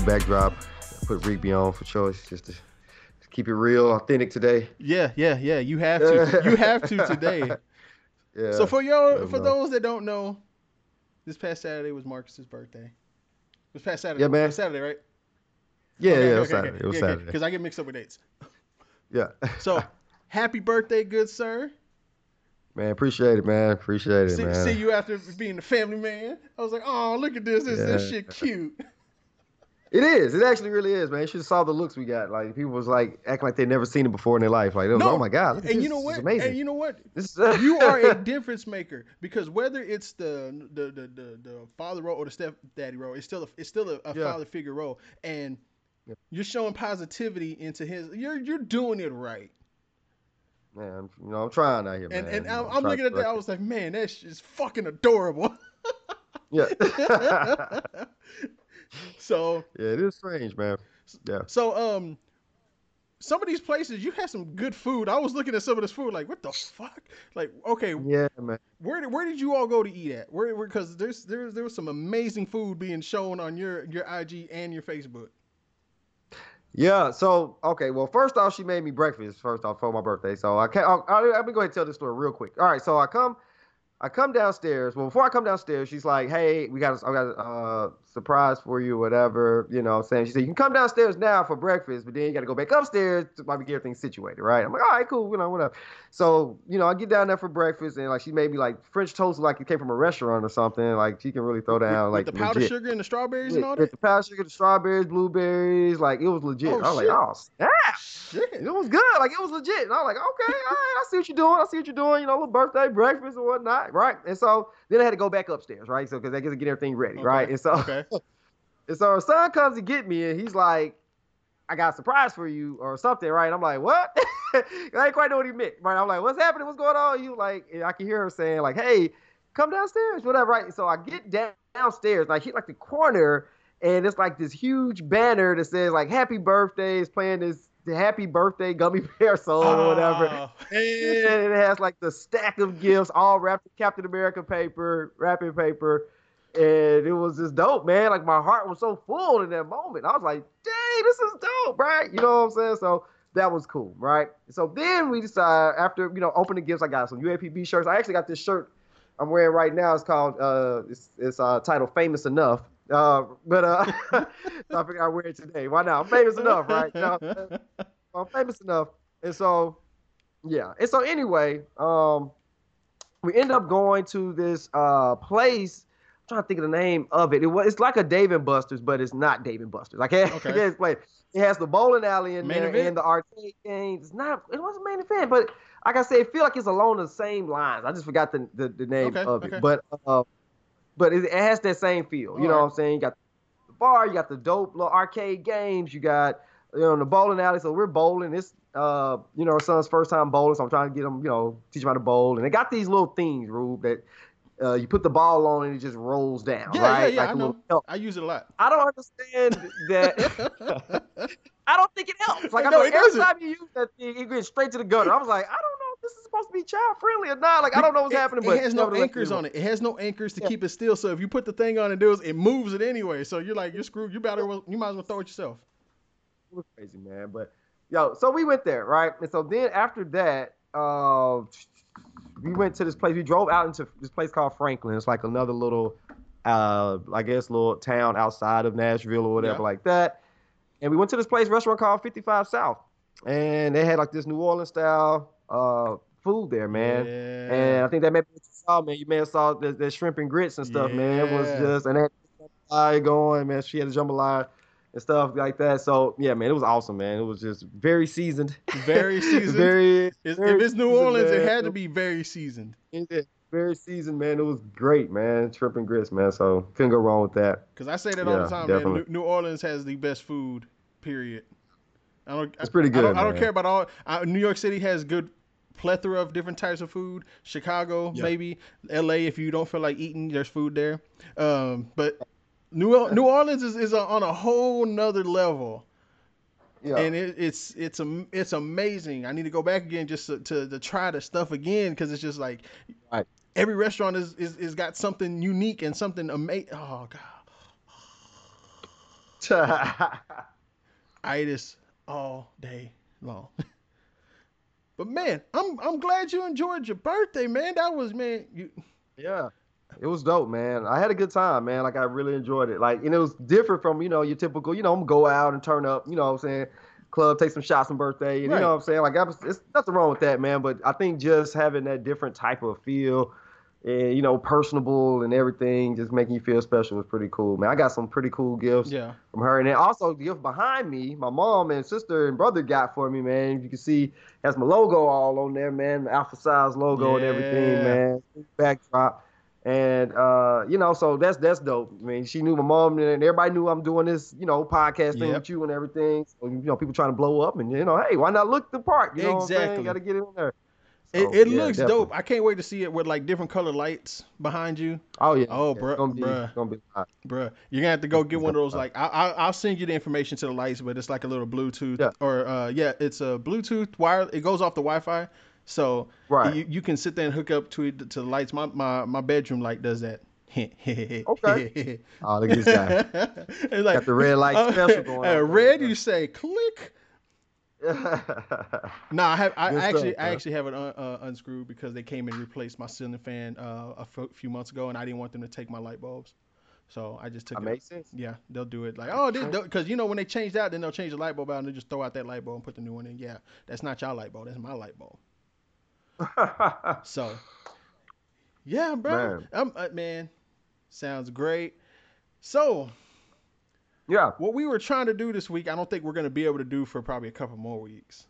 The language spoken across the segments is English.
cool backdrop. Put Rigby on for choice, just to keep it real, authentic today. Yeah, yeah, yeah. You have to. you have to today. Yeah. So for y'all, for man. those that don't know, this past Saturday was Marcus's birthday. It was past Saturday. Yeah, man. It was Saturday, right? yeah, Okay, yeah, it okay, was okay, Saturday. It was okay, Saturday. Because I get mixed up with dates. Yeah. So, happy birthday, good sir. man, appreciate it, man. Appreciate it, See, man. see you after being the family man. I was like, oh, look at this. This, this shit cute. It is. It actually really is, man. You should have saw the looks we got. Like people was like acting like they never seen it before in their life. Like, it was, No, oh my god, And this. you know what? amazing. And you know what? This you are a difference maker because whether it's the the the the, the father role or the stepdaddy role, it's still a, it's still a, a Yeah. father figure role, and Yeah. you're showing positivity into his. You're you're doing it right, man. You know, I'm trying out here, and man. and know, I'm, I'm I'm looking at that. I was like, man, that's just fucking adorable. Yeah. so yeah, it is strange, man. Yeah. so um. Some of these places, you had some good food. I was looking at some of this food, like, what the fuck? Like, okay, Yeah, man. Where did where did you all go to eat at? Where because there's there's there was some amazing food being shown on your your IG and your Facebook. Yeah. So okay. Well, first off, she made me breakfast first off for my birthday. So I can't. I'll, I'll, let me go ahead and tell this story real quick. All right. So I come, I come downstairs. Well, before I come downstairs, she's like, "Hey, we got, I got uh, surprise for you, whatever." You know, what I'm saying. She said, "You can come downstairs now for breakfast, but then you got to go back upstairs to maybe get everything situated, right?" I'm like, "All right, cool, you know, whatever." So you know, I get down there for breakfast, and like she made me like French toast, like it came from a restaurant or something. Like she can really throw down with, like with the powdered legit. sugar and the strawberries and all that. the powdered sugar, the strawberries, blueberries, like it was legit. Oh, I was shit. like, oh snap. Shit. It was good. Like it was legit. And I was like, okay, all right, I see what you're doing. I see what you're doing. You know, little birthday breakfast and whatnot, right? And so then I had to go back upstairs, right? So because I get to get everything ready, right? And so Okay. and so her son comes to get me, and he's like, I got a surprise for you or something, right? And I'm like, what? I didn't quite know what he meant, right? I'm like, what's happening? What's going on? You like, and I can hear her saying like, hey, come downstairs, whatever, right? So I get down, downstairs, and I hit like the corner, and it's like this huge banner that says like, happy birthday, is playing this the happy birthday gummy bear song or whatever. Oh. And it has like the stack of gifts all wrapped in Captain America paper, wrapping paper. And it was just dope, man. Like my heart was so full in that moment. I was like, dang, this is dope, right? You know what I'm saying? So that was cool, right? So then we decided after, you know, opening gifts, I got some UAPB shirts. I actually got this shirt I'm wearing right now. It's called uh it's it's uh titled Famous Enough. Uh but uh so I figured I'd wear it today. Why not? I'm famous enough, right? You know? I'm famous enough. And so, yeah. And so anyway, um, we end up going to this uh place. Trying to think of the name of it. It was it's like a Dave and Buster's, but it's not Dave and Buster's. I can't, Okay. I can't explain. it. Has the bowling alley in Main there event? and the arcade games. It's not. It wasn't main event, but like I said, it feel like it's along the same lines. I just forgot the the, the name Okay, of okay. it, but uh, but it, it has that same feel. You know Alright. what I'm saying? You got the bar, you got the dope little arcade games, you got you know the bowling alley. So we're bowling. It's uh you know our son's first time bowling, so I'm trying to get him you know teach him how to bowl. And they got these little things, Rube, that uh, you put the ball on and it just rolls down. Yeah, right? yeah, yeah. Like I a little know. help. I use it a lot. I don't understand that. I don't think it helps. Like I know every doesn't. time you use that thing, it goes straight to the gutter. I was like, I don't know if this is supposed to be child friendly or not. Like I don't know what's it, happening, it but it has no anchors on it. It has no anchors to Yeah. keep it still. So if you put the thing on and do it, it moves it anyway. So you're like you're screwed. You better you might as well throw it yourself. It was crazy, man. But yo, so we went there, right? And so then after that, uh, we went to this place. We drove out into this place called Franklin. It's like another little, uh, I guess, little town outside of Nashville or whatever Yeah. like that. And we went to this place restaurant called 55 South, and they had like this New Orleans style uh food there, man. Yeah. And I think that may be you saw, man. You may have saw the, the shrimp and grits and stuff, man. It was just and that. going, man. She had a jambalaya and stuff like that. So yeah, man, it was awesome, man. It was just very seasoned. Very seasoned. very, It's- very if it's New seasoned, Orleans, it had to be very seasoned. Yeah, very seasoned, man. It was great, man. And grits, man. So couldn't go wrong with that. Because I say that all the time, definitely. man. New, New Orleans has the best food. Period. I don't. It's pretty I- I don't, good, I don't care about all. Uh, New York City has good plethora of different types of food. Chicago, Yeah. maybe. L.A. If you don't feel like eating, there's food there. Um, but New New Orleans is, is on a whole nother level. Yeah. and it, it's it's am- it's amazing. I need to go back again just to, to, to try the stuff again because it's just like Right. every restaurant is, is is got something unique and something amazing. Oh god, itis all day long. but man, I'm I'm glad you enjoyed your birthday, man. That was man, you yeah. It was dope, man. I had a good time, man. Like I really enjoyed it. Like and it was different from, you know, your typical, you know, I'm go out and turn up, you know what I'm saying? Club, take some shots on birthday. And Right. you know what I'm saying? Like I was it's nothing wrong with that, man. But I think just having that different type of feel and you know, personable and everything, just making you feel special was pretty cool, man. I got some pretty cool gifts. yeah. from her. And then also the gift behind me, my mom and sister and brother got for me, man. You can see has my logo all on there, man. The alpha size logo and everything, man. Backdrop. And uh, you know, so that's that's dope. I mean, she knew my mom and everybody knew I'm doing this, you know, podcast thing Yep. with you and everything. So, you know, people trying to blow up and you know, hey, why not look the part? You know Exactly. saying? Gotta get in there. It, So, it yeah, looks definitely. dope. I can't wait to see it with like different color lights behind you. Oh yeah. Oh, yeah, bruh- bruh. Bruh, you're gonna have to go get one of those. Like, I, I, I'll send you the information to the lights, but it's like a little Bluetooth, Yeah. or uh, yeah, it's a Bluetooth wire. It goes off the Wi-Fi, so Right. you, you can sit there and hook up to it to the lights. My my, my bedroom light does that. Okay. Oh, look at this guy. it's like Got the red light uh, special going uh, on. red, you say click. No, I have. I Good actually, stuff, I actually have it un, uh, unscrewed because they came and replaced my ceiling fan uh, a f- few months ago, and I didn't want them to take my light bulbs, so I just took that it. makes sense. Yeah, they'll do it like, oh, because you know when they change that, then they'll change the light bulb out and they just throw out that light bulb and put the new one in. Yeah, that's not your light bulb. That's my light bulb. So, yeah, bro. Man. Um, uh, man, sounds great. So, yeah, what we were trying to do this week, I don't think we're gonna be able to do for probably a couple more weeks.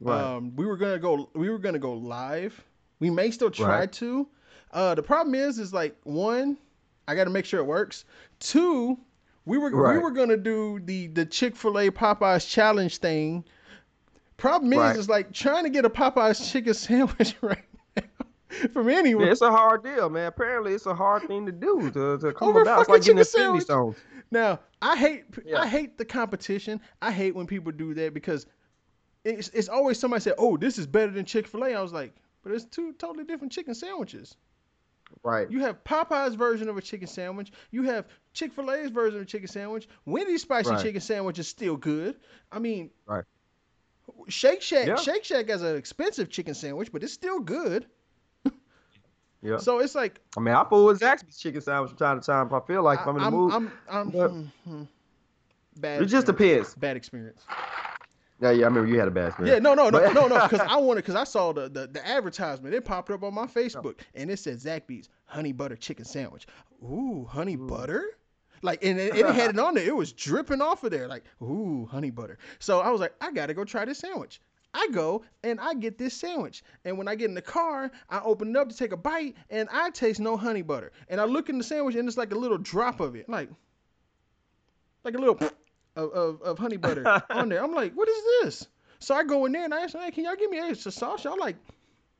right. Um, we were gonna go. We were gonna go live. We may still try Right. to. Uh, the problem is, is like one, I got to make sure it works. Two, we were we were gonna do the the Chick Fil A Popeyes challenge thing. Problem is, Right. is like trying to get a Popeyes chicken sandwich right now from anyone. Yeah, it's a hard deal, man. Apparently, it's a hard thing to do to, to come Over about. It's like getting a chicken kidney sandwich. stone. Now, I hate Yeah. I hate the competition. I hate when people do that because it's it's always somebody said, "Oh, this is better than Chick Fil A." I was like, but it's two totally different chicken sandwiches. Right. You have Popeye's version of a chicken sandwich. You have Chick Fil A's version of a chicken sandwich. Wendy's spicy Right. chicken sandwich is still good. I mean, Right. Shake Shack Yeah. Shake Shack has an expensive chicken sandwich, but it's still good. Yeah. So it's like I mean, I with Zaxby's chicken sandwich from time to time if I feel like if I'm in the I'm, mood. I'm, I'm, But- hmm, hmm. bad. it just depends. Bad experience. Yeah, yeah. I remember you had a bad experience. Yeah, no, no, no, no, no, because I wanted, because I saw the, the the advertisement. It popped up on my Facebook, and it said Zaxby's honey butter chicken sandwich. Ooh, honey butter. Like, and it, it had it on there. It was dripping off of there. Like, ooh, honey butter. So I was like, I gotta go try this sandwich. I go and I get this sandwich, and when I get in the car, I open it up to take a bite, and I taste no honey butter. And I look in the sandwich, and it's like a little drop of it, like, like a little of, of, of honey butter on there. I'm like, what is this? So I go in there and I ask, hey, can y'all give me extra sauce? Y'all like,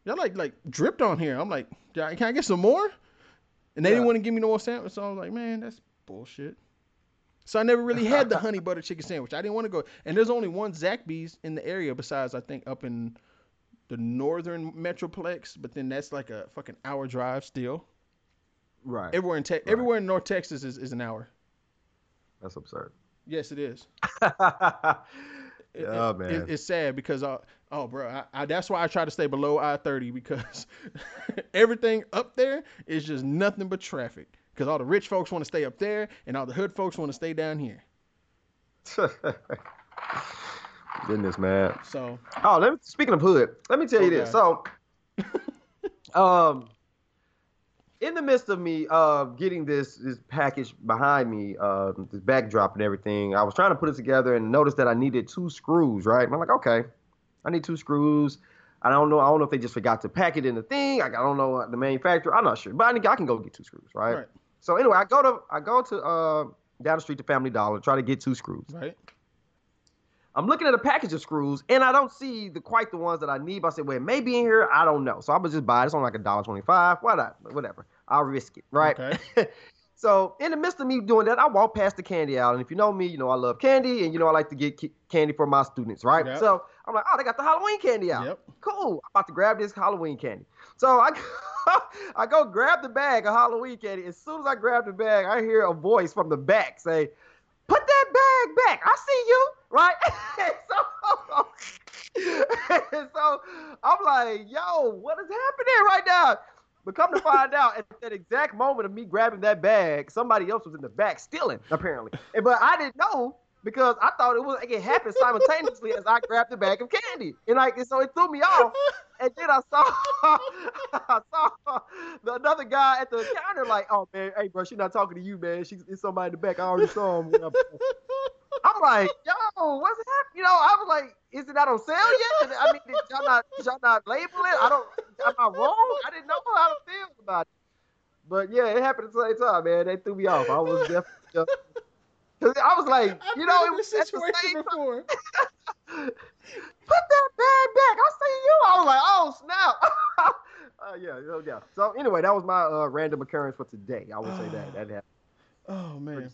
y'all like like dripped on here. I'm like, "Yeah, can I get some more? And they didn't want to give me no more sandwich. So I was like, man, that's bullshit. So I never really had the honey butter chicken sandwich. I didn't want to go. And there's only one Zaxby's in the area besides I think up in the northern metroplex. But then that's like a fucking hour drive still. Right. Everywhere in te- everywhere in North Texas is, is an hour. That's absurd. Yes, it is. It- Oh, it- man. it- it's sad because uh, oh, bro, I, I, that's why I try to stay below I thirty because everything up there is just nothing but traffic. Because all the rich folks want to stay up there, and all the hood folks want to stay down here. Goodness, man. So Oh, let me, speaking of hood, let me tell you this. So, um, in the midst of me uh, getting this this package behind me, uh, this backdrop and everything, I was trying to put it together and noticed that I needed two screws. Right? And I'm like, okay, I need two screws. I don't know. I don't know if they just forgot to pack it in the thing. I, I don't know the manufacturer. I'm not sure, but I, need- I can go get two screws. Right? right, So anyway, I go to I go to uh, down the street to Family Dollar, try to get two screws. right, I'm looking at a package of screws and I don't see the quite the ones that I need. But I said, well, it may be in here. I don't know. So I'm gonna just buy it. It's only like a dollar twenty-five. Why not? Whatever. I'll risk it. Right. Okay. so in the midst of me doing that, I walk past the candy aisle. And if you know me, you know I love candy and you know I like to get ki- candy for my students. Right. Yep. So I'm like, oh, they got the Halloween candy out. Yep. Cool. I'm about to grab this Halloween candy. So I, I go grab the bag of Halloween candy. As soon as I grab the bag, I hear a voice from the back say, put that bag back. I see you, right? so, so I'm like, yo, what is happening right now? But come to find out, at that exact moment of me grabbing that bag, somebody else was in the back stealing, apparently. But I didn't know because I thought it was like it happened simultaneously as I grabbed the bag of candy, and like and so it threw me off. And then I saw I saw the, another guy at the counter like, "Oh man, hey bro, she's not talking to you, man. She's it's somebody in the back. I already saw him." I'm like, "Yo, what's happening?" You know, I was like, "Is it not on sale yet?" I mean, did y'all not did y'all not label it? I don't. Am I wrong? I didn't know how to feel about it. But yeah, it happened at the same time, man. They threw me off. I was definitely. Cause I was like, I've you know, it was this the situation same before. Put that bag back. I see you. I was like, oh snap. uh, yeah, no doubt. So anyway, that was my uh, random occurrence for today. I would say that that happened. Oh man.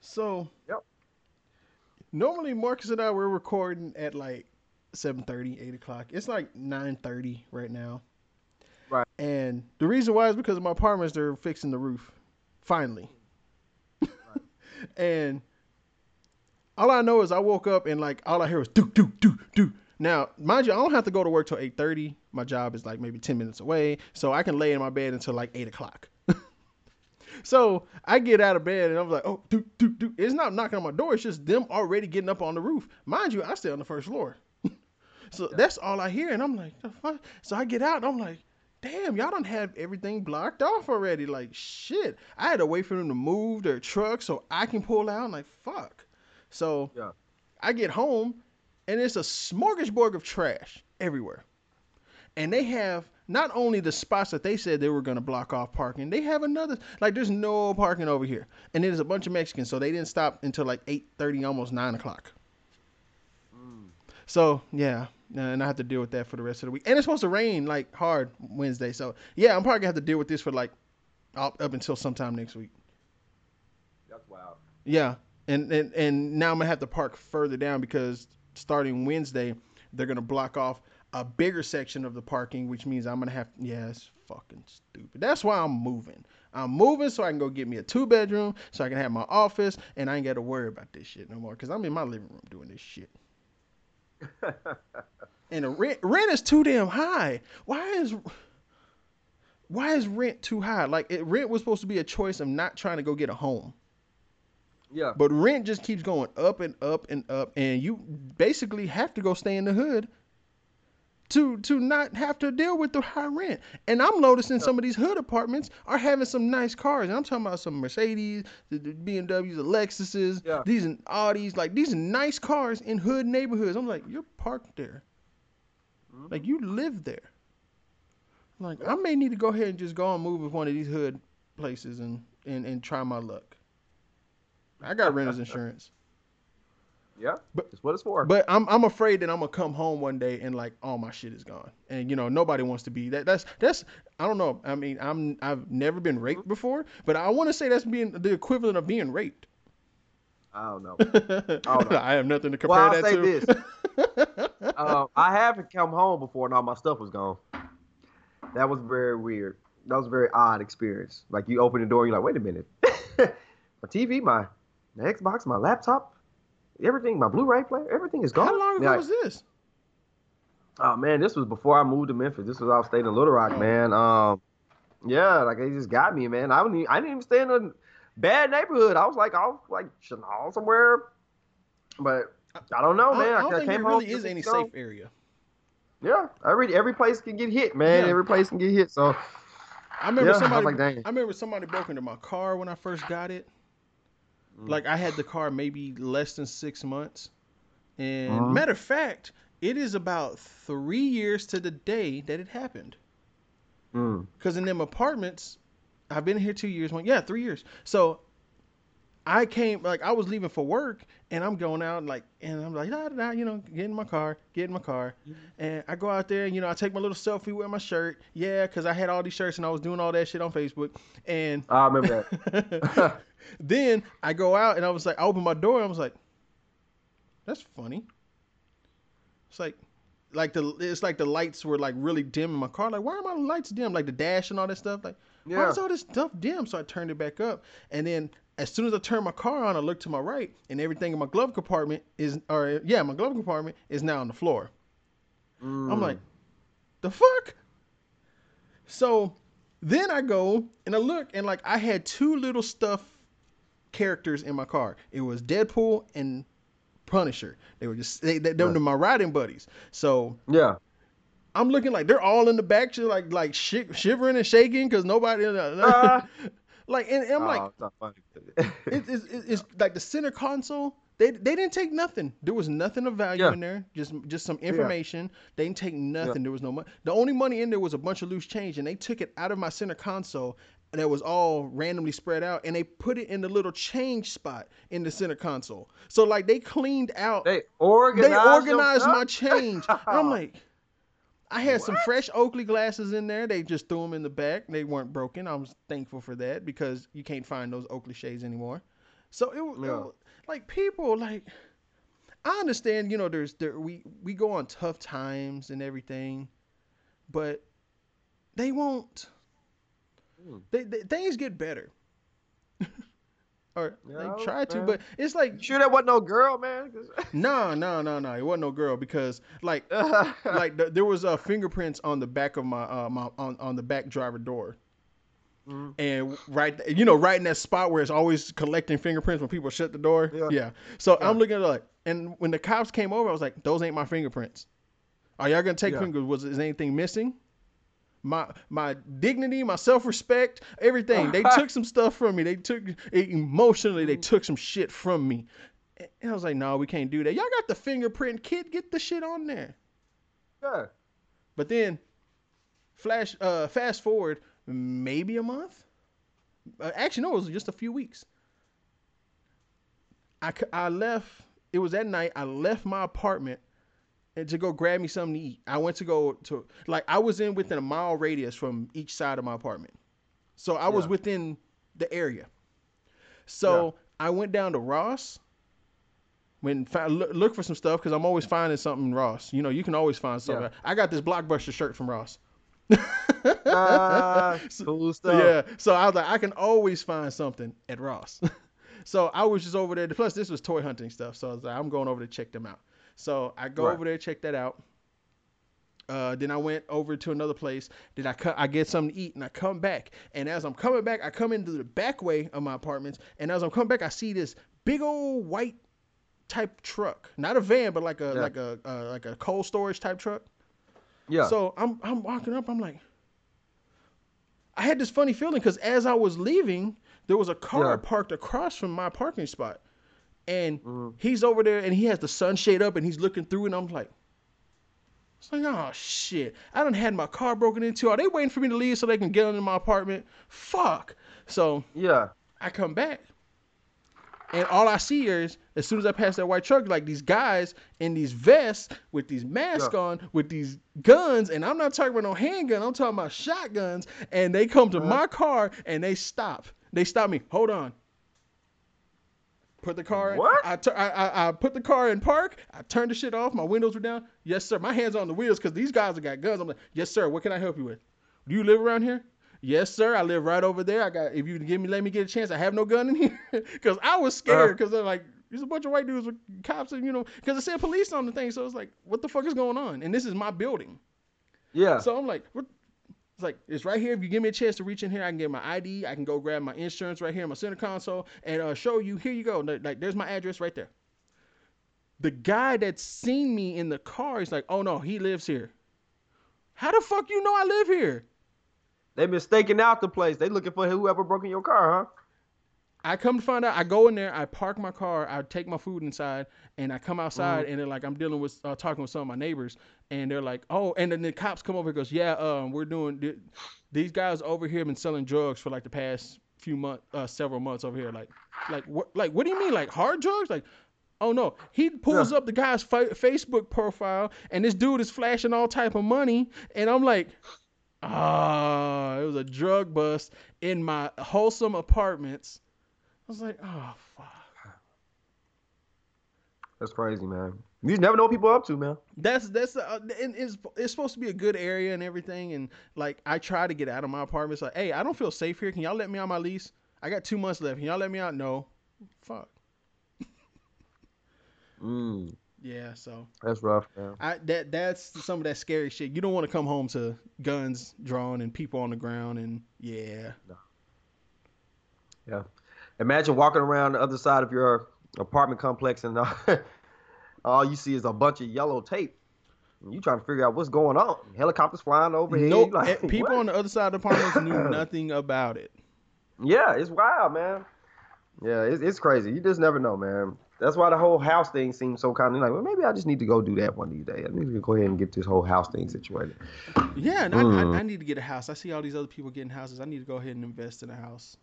So Yep. normally Marcus and I we're recording at like 7:30, 8 o'clock. It's like 9:30 right now. Right. And the reason why is because my apartments they're fixing the roof. Finally. And all I know is I woke up and like all I hear was do do do do. Now, mind you, I don't have to go to work till 8:30. My job is like maybe 10 minutes away, so I can lay in my bed until like 8 o'clock. So I get out of bed and I'm like, oh, do, do, do. It's not knocking on my door. It's just them already getting up on the roof. Mind you, I stay on the first floor. so that's all I hear. And I'm like, the fuck? So I get out and I'm like, damn, y'all don't have everything blocked off already. Like, shit. I had to wait for them to move their truck so I can pull out. I'm like, fuck. So Yeah. I get home and it's a smorgasbord of trash everywhere. And they have not only the spots that they said they were going to block off parking, they have another like there's no parking over here, and there's a bunch of Mexicans, so they didn't stop until like eight thirty, almost nine o'clock. So yeah, uh, and I have to deal with that for the rest of the week. And it's supposed to rain like hard Wednesday, so yeah, I'm probably gonna have to deal with this for like up, up until sometime next week. That's wild. Yeah, and, and and now I'm gonna have to park further down because starting Wednesday, they're gonna block off a bigger section of the parking, which means I'm gonna have. Yeah, it's fucking stupid. That's why I'm moving. I'm moving so I can go get me a two bedroom, so I can have my office, and I ain't got to worry about this shit no more. Cause I'm in my living room doing this shit, and the rent rent is too damn high. Why is why is rent too high? Like it, rent was supposed to be a choice of not trying to go get a home. yeah. But rent just keeps going up and up and up, and you basically have to go stay in the hood to to not have to deal with the high rent. And I'm noticing some of these hood apartments are having some nice cars, and I'm talking about some Mercedes, the, the BMWs, the Lexuses, Yeah. these and Audis, like these are nice cars in hood neighborhoods. I'm like, you're parked there, Mhm. like you live there. Like I may need to go ahead and just go and move with one of these hood places and and and try my luck. I got renter's insurance. Yeah. But- That's what it's for. But I'm I'm afraid that I'm gonna come home one day and like all my shit is gone. And you know, nobody wants to be that that's that's I don't know. I mean, I'm I've never been raped before, but I want to say that's being the equivalent of being raped. I don't know. I know. have nothing to compare Well, I'll that say to. this. uh, I haven't come home before and all my stuff was gone. That was very weird. That was a very odd experience. Like you open the door, you're like, wait a minute. my TV, my, my Xbox, my laptop, everything, my Blu-ray player, everything is gone. How long ago was this? Oh man, this was before I moved to Memphis. This was I was staying in Little Rock, man. Um, yeah, like they just got me, man. I didn't, even, I didn't even stay in a bad neighborhood. I was like, I was like Chanel somewhere, but I don't know, I, man. I I, don't think came there home. really is any safe area. Yeah, every every place can get hit, man. Yeah. Every place can get hit. So I remember yeah, somebody. was like. I remember somebody broke into my car when I first got it. Mm. Like I had the car maybe less than six months. And Mhm. matter of fact, it is about three years to the day that it happened. Mm. Because in them apartments, I've been here two years. One, yeah, three years. So I came like I was leaving for work, and I'm going out like, and I'm like, da, da, da, you know, get in my car, get in my car, mm-hmm. and I go out there, and you know, I take my little selfie with my shirt, yeah, because I had all these shirts and I was doing all that shit on Facebook, and ah, I remember that. then I go out and I was like, I opened my door and I was like, that's funny. It's like, like the it's like the lights were like really dim in my car. Like, why are my lights dim? Like the dash and all that stuff. Like, Why Yeah. is all this stuff dim? So I turned it back up, and then as soon as I turned my car on, I looked to my right, and everything in my glove compartment is, or yeah, my glove compartment is now on the floor. I'm Mm. like, the fuck? So then I go and I look, and like I had two little stuff characters in my car. It was Deadpool and Punisher. They were just they, they, they were my riding buddies. So yeah. I'm looking like they're all in the back, just like like shi shivering and shaking because nobody. Ah. like and, and I'm like, Oh, it's it's, it's, it's, it's like the center console. They, they didn't take nothing. There was nothing of value Yeah. in there. Just just some information. They didn't take nothing. There was no money. The only money in there was a bunch of loose change, and they took it out of my center console, and it was all randomly spread out, and they put it in the little change spot in the center console. So like they cleaned out. they organized. They organized my change. I'm like, I had some fresh Oakley glasses in there. They just threw them in the back. They weren't broken. I was thankful for that because you can't find those Oakley shades anymore. So it was, it Yeah. was- like people like I understand, you know, there's there we we go on tough times and everything, but they won't. Hmm. They, they things get better. or Yeah, they try to, but it's like You sure that wasn't no girl, man. no, no, no, no. It wasn't no girl because like like th- there was uh, fingerprints on the back of my uh my on, on the back driver door Mhm. and right you know right in that spot where it's always collecting fingerprints when people shut the door Yeah. so Yeah. i'm looking at it like and when the cops came over i was like those ain't my fingerprints are y'all gonna take Yeah. fingers was is anything missing my my dignity my self-respect everything they took some stuff from me they took emotionally they took some shit from me and i was like no we can't do that y'all got the fingerprint kit get the shit on there yeah. but then, flash, uh, fast forward maybe a month. Uh, actually, no, it was just a few weeks. I I left. It was that night. I left my apartment and to go grab me something to eat. I went to go to like I was in within a mile radius from each side of my apartment, so I was Yeah. within the area. So I went down to Ross. When look, look for some stuff because I'm always finding something in Ross. You know, you can always find stuff. Yeah. I got this blockbuster shirt from Ross. Ah, so- cool stuff. yeah, so I was like, I can always find something at Ross. so I was just over there. Plus, this was toy hunting stuff. So I was like, I'm going over to check them out. So I go Right. over there, check that out. Uh, then I went over to another place. Then I cut, I get something to eat, and I come back. And as I'm coming back, I come into the back way of my apartments. And as I'm coming back, I see this big old white type truck, not a van, but like a Yeah. like a uh, like a cold storage type truck. Yeah. So I'm I'm walking up. I'm like, I had this funny feeling because as I was leaving, there was a car Yeah. parked across from my parking spot, and Mhm. he's over there and he has the sunshade up and he's looking through, and I'm like. It's like, oh shit! I done had my car broken into. Are they waiting for me to leave so they can get into my apartment? Fuck! So yeah. I come back, and all I see is, as soon as I pass that white truck, like these guys in these vests with these masks Yeah. on, with these guns, and I'm not talking about no handgun. I'm talking about shotguns, and they come to Uh-huh. my car and they stop. They stop me. Hold on. Put the car. in. What? I, tur- I, I I put the car in park. I turned the shit off. My windows were down. Yes, sir. My hands on the wheels because these guys have got guns. I'm like, yes, sir. What can I help you with? Do you live around here? Yes, sir. I live right over there. I got. If you give me, let me get a chance. I have no gun in here because I was uh-huh. scared because they're like, there's a bunch of white dudes with cops and you know because it said police on the thing. So it's like, what the fuck is going on? And this is my building. Yeah. So I'm like, what? It's like it's right here. If you give me a chance to reach in here, I can get my ID. I can go grab my insurance right here in my center console and uh, show you. Here you go. Like, there's my address right there. The guy that's seen me in the car is like, oh no, he lives here. How the fuck you know I live here? They mistaken out the place. They looking for whoever broke in your car, huh? I come to find out, I go in there, I park my car, I take my food inside, and I come outside, and they're like, I'm dealing with, uh, talking with some of my neighbors, and they're like, oh, and then the cops come over and goes, yeah, um, we're doing, th- these guys over here have been selling drugs for like the past few months, uh, several months over here, like, like what, like what do you mean, like hard drugs, like. Oh no! He pulls Yeah. up the guy's fa- Facebook profile, and this dude is flashing all type of money, and I'm like, ah, it was a drug bust in my wholesome apartments. I was like, oh fuck. That's crazy, man. You never know what people are up to, man. That's that's uh, and it's it's supposed to be a good area and everything. And like I try to get out of my apartment. It's like, hey, I don't feel safe here. Can y'all let me out my lease? I got two months left. Can y'all let me out? No. Fuck. Mm, Yeah. So that's rough, man. I that that's some of that scary shit. You don't want to come home to guns drawn and people on the ground and yeah. yeah. Imagine walking around the other side of your apartment complex and uh, all you see is a bunch of yellow tape. And you trying to figure out what's going on. Helicopters flying overhead. No, like, people what? on the other side of the apartments knew nothing about it. Yeah, it's wild, man. Yeah, it's, it's crazy. You just never know, man. That's why the whole house thing seems so kind of like, well, maybe I just need to go do that one of these days. I need to go ahead and get this whole house thing situated. Yeah, and I, Mm. I, I need to get a house. I see all these other people getting houses. I need to go ahead and invest in a house.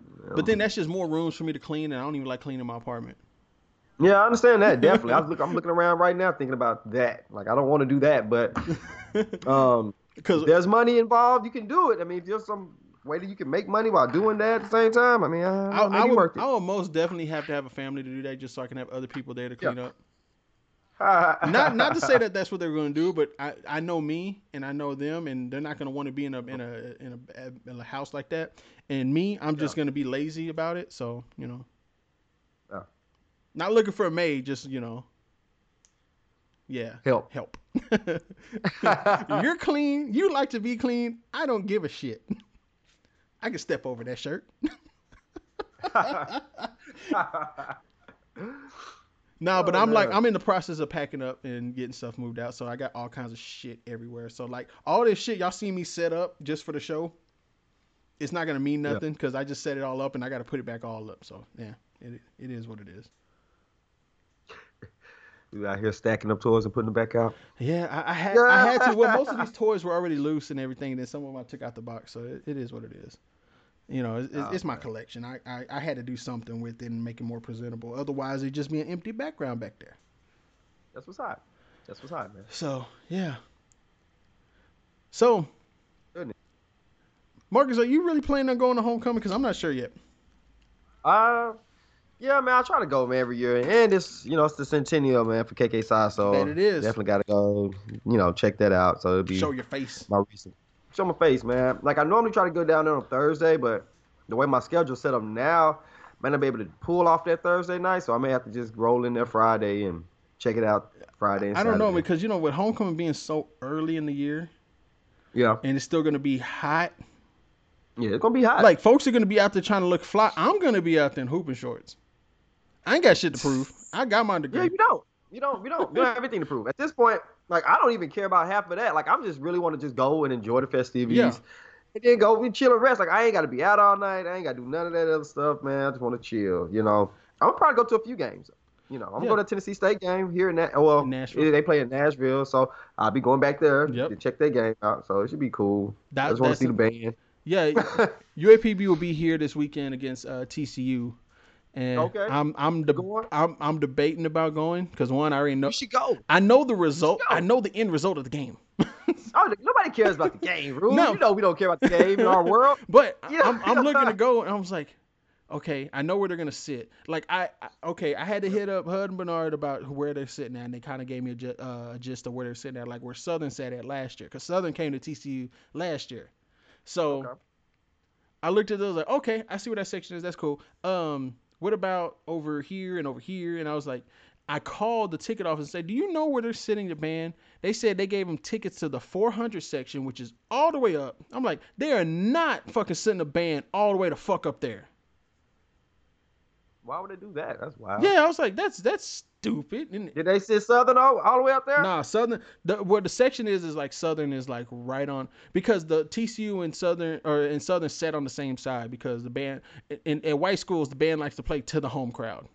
Yeah. But then that's just more rooms for me to clean, and I don't even like cleaning my apartment. Yeah, I understand that definitely. I look, I'm looking around right now thinking about that. Like, I don't want to do that, but um, Because there's money involved, you can do it. I mean, if there's some way that you can make money while doing that at the same time, I mean, I, I, I, would, I would most definitely have to have a family to do that, just so I can have other people there to Yeah. clean up. Not not to say that that's what they're going to do, but I, I know me and I know them, and they're not going to want to be in a in a in a, in a house like that. And me, I'm just Yeah. going to be lazy about it. So you know, Yeah. not looking for a maid, just you know, yeah, help. help. You're clean. You like to be clean. I don't give a shit. I can step over that shirt. No, but Oh, I'm like. I'm in the process of packing up and getting stuff moved out, so I got all kinds of shit everywhere. So like all this shit y'all see me set up just for the show, it's not gonna mean nothing because I just set it all up and I got to put it back all up. So yeah, it it is what it is. you out here stacking up toys and putting them back out. Yeah, I, I had I had to. Well, most of these toys were already loose and everything. And then some of them I took out the box, so it, it is what it is. You know, it's, Oh, it's my collection. I, I I had to do something with it and make it more presentable. Otherwise, it'd just be an empty background back there. That's what's hot. That's what's hot, man. So yeah. So, Goodness. Marcus, are you really planning on going to homecoming? Because I'm not sure yet. Uh, yeah, man, I try to go, man, every year, and it's you know it's the centennial, man, for KK Psi, so That it is. definitely got to go, you know, check that out. So it'll be Show your face. my recent show my face, man. Like I normally try to go down there on Thursday, but the way my schedule's set up now, might not be able to pull off that Thursday night, so I may have to just roll in there Friday and check it out Friday. And I don't know because you know with homecoming being so early in the year Yeah, and it's still gonna be hot. yeah, it's gonna be hot. Like folks are gonna be out there trying to look fly. I'm gonna be out there in hooping shorts. I ain't got shit to prove. I got my degree. Yeah, you don't. You don't. You don't. You don't have everything to prove. At this point, like I don't even care about half of that. Like I'm just really want to just go and enjoy the festivities. Yeah. And then go and chill and rest. Like I ain't got to be out all night. I ain't got to do none of that other stuff, man. I just want to chill. You know. I'm gonna probably go to a few games. You know, I'm gonna Yeah. go to Tennessee State game here in that. Oh, well, In Nashville. they play in Nashville, so I'll be going back there Yep. to check that game out. So it should be cool. That- I just want to see the band. Yeah, UAPB will be here this weekend against uh, TCU, and Okay. I'm I'm de- I'm I'm debating about going because one I already know you should go. I know the result. I know the end result of the game. Oh, nobody cares about the game, Rube. No. You know we don't care about the game in our world. But Yeah. I'm, I'm looking to go, and I was like, okay, I know where they're gonna sit. Like I, I okay, I had to hit up Hud and Bernard about where they're sitting at, and they kind of gave me a, ju- uh, a gist of where they're sitting at, like where Southern sat at last year, because Southern came to TCU last year. So Okay. I looked at those like, okay, I see where that section is. That's cool. Um, what about over here and over here? And I was like, I called the ticket office and said, do you know where they're sitting the band? They said they gave them tickets to the 400 section, which is all the way up. I'm like, they are not fucking sitting the band all the way to fuck up there. Why would they do that? That's wild. Yeah, I was like, that's that's stupid. And Did they sit Southern all, all the way up there? Nah, Southern. The, where the section is is like Southern is like right on because the TCU and Southern or in Southern sat on the same side because the band in, in white schools the band likes to play to the home crowd.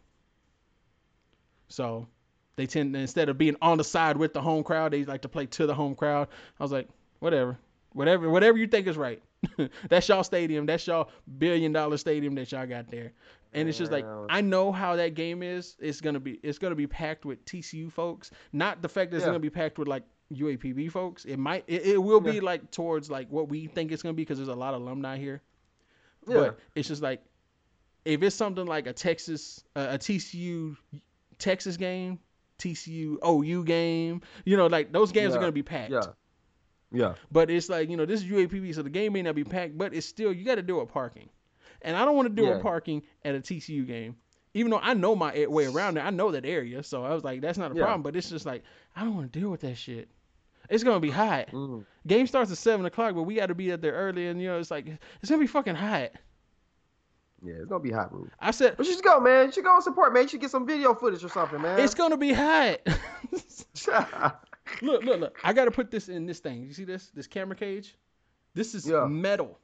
So they tend instead of being on the side with the home crowd, they like to play to the home crowd. I was like, whatever, whatever, whatever you think is right. that's y'all stadium. That's y'all billion dollar stadium that y'all got there. And it's just like I know how that game is. It's gonna be it's gonna be packed with TCU folks. Not the fact that it's Yeah. gonna be packed with like UAPB folks. It might it, it will be like towards like what we think it's gonna be because there's a lot of alumni here. Yeah. But it's just like if it's something like a Texas uh, a TCU Texas game, TCU OU game. You know, like those games Yeah, are gonna be packed. Yeah. Yeah. But it's like, you know, this is UAPB, so the game may not be packed, but it's still you got to deal with parking. And I don't want to deal Yeah. parking at a TCU game. Even though I know my way around there, I know that area, so I was like, that's not a Yeah. problem. But it's just like I don't want to deal with that shit. It's gonna be hot. Mm. Game starts at seven o'clock, but we got to be out there early, and you know, it's like it's gonna be fucking hot. Yeah, it's gonna be hot, bro. I said But you should go, man. You should go and support, man. You should get some video footage or something, man. it's gonna be hot. look, look, look. I got to put this in this thing. You see this? This camera cage. This is Yeah. metal,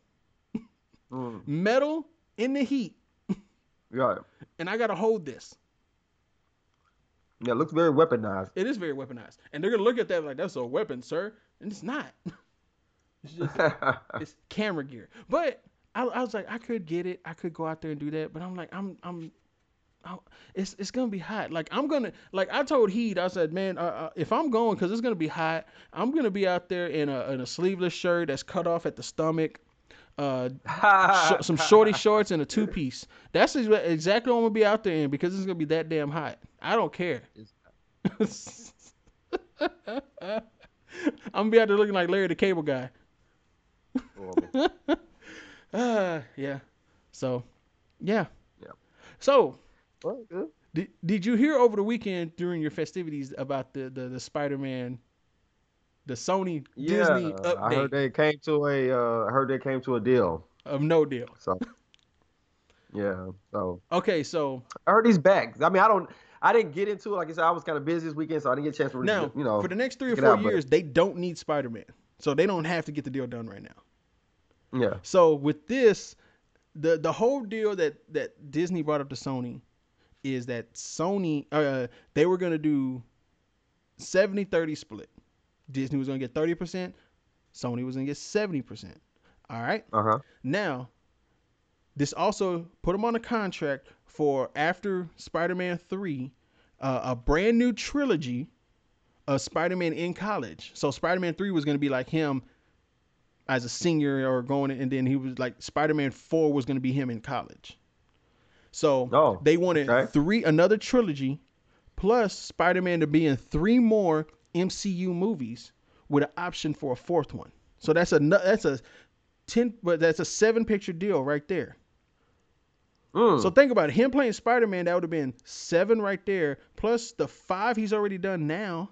Mm. metal in the heat, Yeah. and I got to hold this. Yeah, it looks very weaponized. It is very weaponized, and they're gonna look at that like that's a weapon, sir, and it's not. It's just it's camera gear. But I, I was like, I could get it. I could go out there and do that. But I'm like, I'm I'm. It's it's gonna be hot. Like I'm gonna like I told Heat. I said, man, uh, uh, if I'm going, cause it's gonna be hot. I'm gonna be out there in a in a sleeveless shirt that's cut off at the stomach, uh, sh- some shorty shorts and a two piece. That's exactly what I'm gonna be out there in because it's gonna be that damn hot. I don't care. I'm gonna be out there looking like Larry the Cable Guy. Uh, yeah. So, yeah. Yeah. So, Well, did, did you hear over the weekend during your festivities about the the, the Spider Man, the Sony Disney Yeah, I heard they came to a. Uh, I heard they came to a deal. of no deal? So. Yeah. So Okay, so I heard he's back. I mean, I don't. I didn't get into it. Like I said, I was kind of busy this weekend, so I didn't get a chance to. Really, now you know. for the next three or four out, but- years, they don't need Spider Man, so they don't have to get the deal done right now. yeah. So with this, the the whole deal that that Disney brought up to Sony is that Sony uh they were going to do 70-30 split. Disney was going to get 30%, Sony was going to get 70%. All right? Uh huh. Now, this also put them on a contract for after Spider-Man 3, uh, a brand new trilogy of Spider-Man in college. So Spider-Man 3 was going to be like him as a senior or going and then he was like Spider-Man 4 was going to be him in college. So Oh, they wanted okay. three another trilogy plus Spider-Man to be in three more MCU movies with an option for a fourth one. So that's a that's a 10 but that's a seven picture deal right there. Mm. So think about it. Him playing Spider Man, that would have been seven right there, plus the five he's already done now.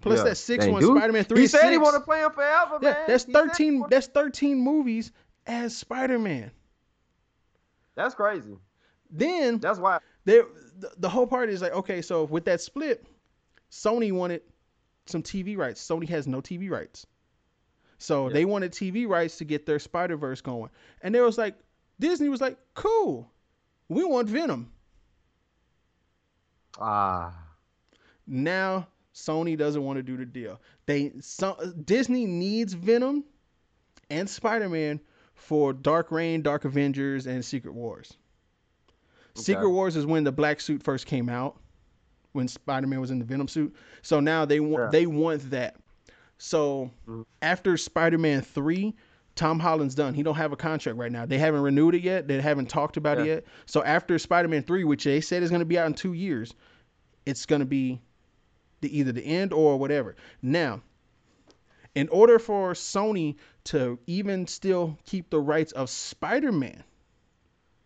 Plus Yeah. that six one. Spider Man three. He said he six. want to play him forever, Yeah, man. that's He thirteen. That's thirteen movies as Spider Man. That's crazy. Then That's why. there, the, the whole part is like, okay, so with that split, Sony wanted some TV rights. Sony has no TV rights, so Yeah. they wanted TV rights to get their Spider Verse going. And they was like, Disney was like, cool, we want Venom. Ah. Now Sony doesn't want to do the deal. They so, Disney needs Venom and Spider-Man for Dark Reign, Dark Avengers, and Secret Wars. Secret Wars is when the black suit first came out, when Spider-Man was in the Venom suit. So now they want Yeah. they want that. So Mhm. after Spider-Man three, Tom Holland's done. He don't have a contract right now. They haven't renewed it yet. They haven't talked about it yet. So after Spider-Man three, which they said is going to be out in two years, it's going to be the either the end or whatever. Now, in order for Sony to even still keep the rights of Spider-Man,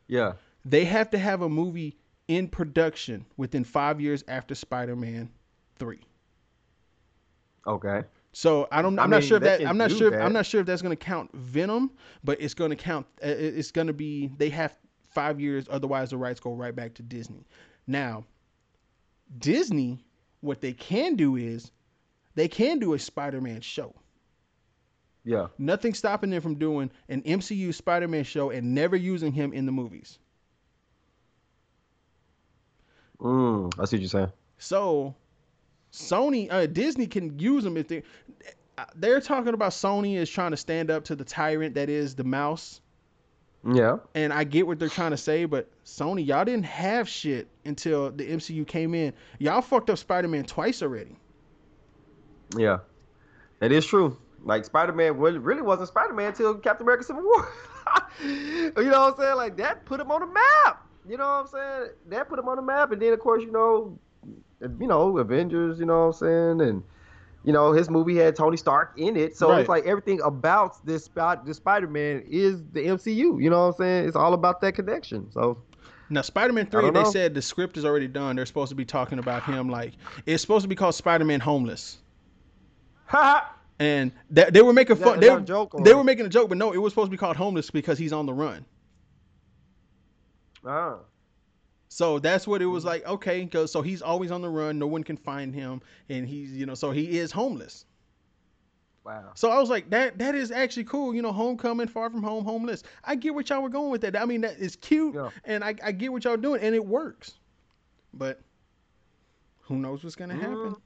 Yeah. they have to have a movie in production within five years after Spider-Man three. Okay. So I don't. I I'm not sure if that. I'm not sure. If. I'm not sure if that's going to count Venom, but it's going to count. uh, It's going to be. They have five years. Otherwise, the rights go right back to Disney. Now, Disney, what they can do is, they can do a Spider-Man show. Yeah. Nothing stopping them from doing an MCU Spider-Man show and never using him in the movies. Mm. I see what you're saying. So, Sony, uh, Disney can use them if they. They're talking about Sony is trying to stand up to the tyrant that is the mouse. Yeah. And I get what they're trying to say, but Sony, y'all didn't have shit until the MCU came in. Y'all fucked up Spider-Man twice already. Yeah. That is true. Like Spider Man really, really wasn't Spider Man until Captain America Civil War. you know what I'm saying? Like that put him on the map. You know what I'm saying? That put him on the map. And then of course, you know, you know, Avengers. You know what I'm saying? And you know, his movie had Tony Stark in it, so Right. it's like everything about this Spot this Spider Man is the MCU. You know what I'm saying? It's all about that connection. So Now, Spider-Man Three, they know. said the script is already done. They're supposed to be talking about him like it's supposed to be called Spider-Man Homeless, and they, they were making that- fun. They, that they were making a joke, but no, it was supposed to be called Homeless because he's on the run. Ah. So that's what it was Mm-hmm. like. Okay, 'cause- so he's always on the run. No one can find him, and he's you know so he is homeless. wow. So I was like, that that is actually cool. You know, homecoming, far from home, homeless. I get what y'all were going with that. I mean, that is cute, Yeah. and I, I get what y'all doing, and it works. But who knows what's gonna happen? Mhm.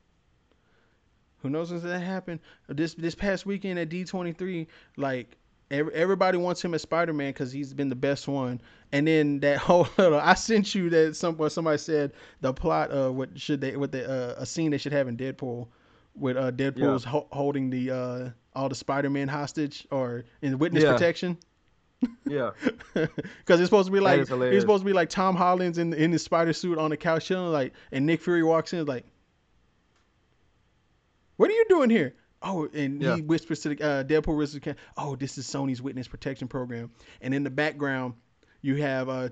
Who knows what's gonna happen? This this past weekend at D twenty three, like every, everybody wants him as Spider Man because he's been the best one. And then that whole little, I sent you that some somebody said the plot of what should they what the uh, a scene they should have in Deadpool with uh, Deadpool's ho- holding the uh, all the Spider Man hostage or in witness Yeah. protection. Yeah. Because it's supposed to be like it's supposed to be like Tom Holland's in in his spider suit on the couch chilling, like, and Nick Fury walks in like, "What are you doing here?" Oh, and Yeah. he whispers to the uh, Deadpool whispers, to "Oh, this is Sony's witness protection program." And in the background, you have uh,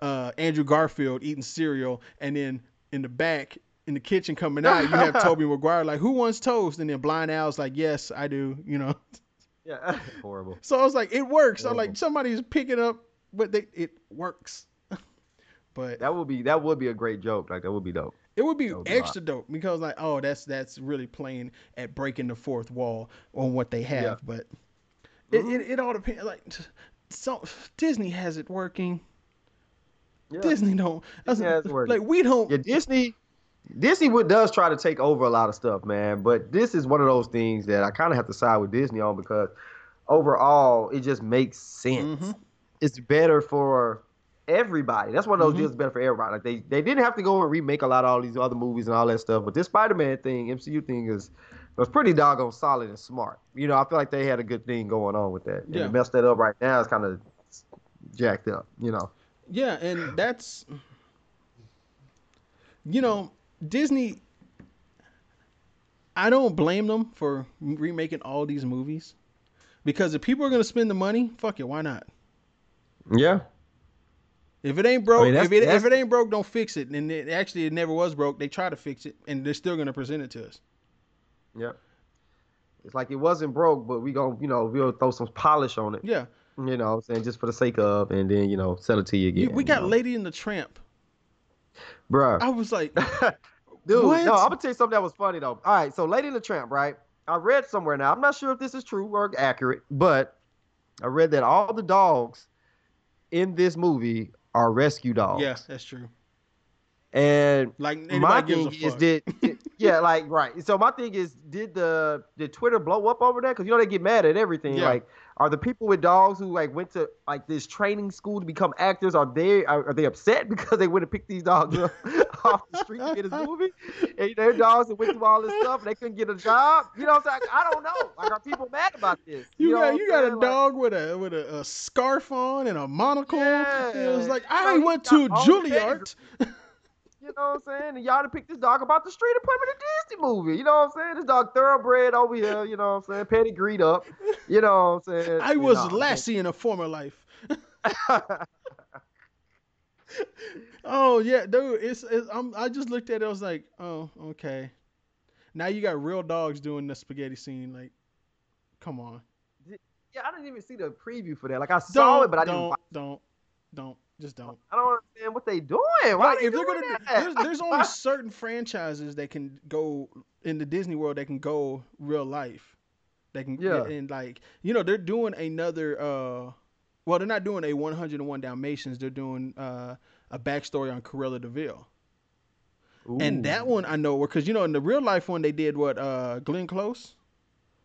uh, Andrew Garfield eating cereal, and then in the back. In the kitchen coming out, you have Tobey Maguire like, "Who wants toast?" And then Blind Al's like, "Yes, I do." You know, Yeah. Horrible. so I was like, "It works." I'm like, somebody's picking up, but they, it works. but That would be that would be a great joke. Like that would be dope. It would be extra dope because like, oh, that's that's really playing at breaking the fourth wall on what they have. Yeah. But it, Mhm. it, it all depends. Like, so Disney has it working. Yeah. Disney don't. Disney doesn't- has it working. Like we don't. Yeah, Disney Disney would does try to take over a lot of stuff, man. But this is one of those things that I kind of have to side with Disney on because overall it just makes sense. Mhm. It's better for everybody. That's one of those Mhm. deals better for everybody. Like they they didn't have to go and remake a lot of all these other movies and all that stuff. But this Spider-Man thing, MCU thing is was pretty doggone solid and smart. You know, I feel like they had a good thing going on with that. And Yeah. to mess that up right now is kind of jacked up. You know. Yeah, and that's you know Disney. I don't blame them for remaking all these movies because if people are gonna spend the money, fuck it, why not? Yeah. If it ain't broke, that's- if it if it ain't broke, don't fix it. And it, actually, it never was broke. They try to fix it, and they're still gonna present it to us. Yeah. It's like it wasn't broke, but we gonna, you know, we'll throw some polish on it. Yeah, You know, what I'm saying just for the sake of, and then you know, sell it to you You- again. we got you know? Lady in the Tramp. bruh. I was like, Dude, What? no, I'm gonna tell you something that was funny though. All right, so Lady in the Tramp, right? I read somewhere now. I'm not sure if this is true or accurate, but I read that all the dogs in this movie are rescue dogs. yeah, that's true. And Like my thing is, fuck. did, did- yeah, like right. So my thing is, did the did Twitter blow up over that? Because you know they get mad at everything. Yeah. Like, are the people with dogs who like went to like this training school to become actors? Are they are, are they upset because they went and picked these dogs up off the street to get this movie? And their dogs that went through all this stuff, and they couldn't get a job. You know what I'm saying? I don't know. Like, are people mad about this? You, know got you got a? Like, dog with a with a, a scarf on and a monocle. Yeah. It was like I went to Juilliard. You know what I'm saying? And y'all to pick this dog about the street and put him in a Disney movie. You know what I'm saying? This dog thoroughbred over here. You know what I'm saying? Pedigreed up. You know what I'm saying? I was Nah, Lassie in a former life. Oh yeah, dude. It's, it's I'm, I just looked at it. I was like, oh okay. Now you got real dogs doing the spaghetti scene. Like, come on. yeah, I didn't even see the preview for that. Like I saw it, but I didn't. don't, don't, don't, just don't. I don't understand what they're doing. Why Like, they if they're gonna, do, there's, there's only certain franchises that can go in the Disney world that can go real life. They can, Yeah. and like you know, they're doing another. uh Well, they're not doing a 101 Dalmatians. They're doing uh a backstory on Cruella de Vil. And that one I know because you know in the real life one they did what uh Glenn Close,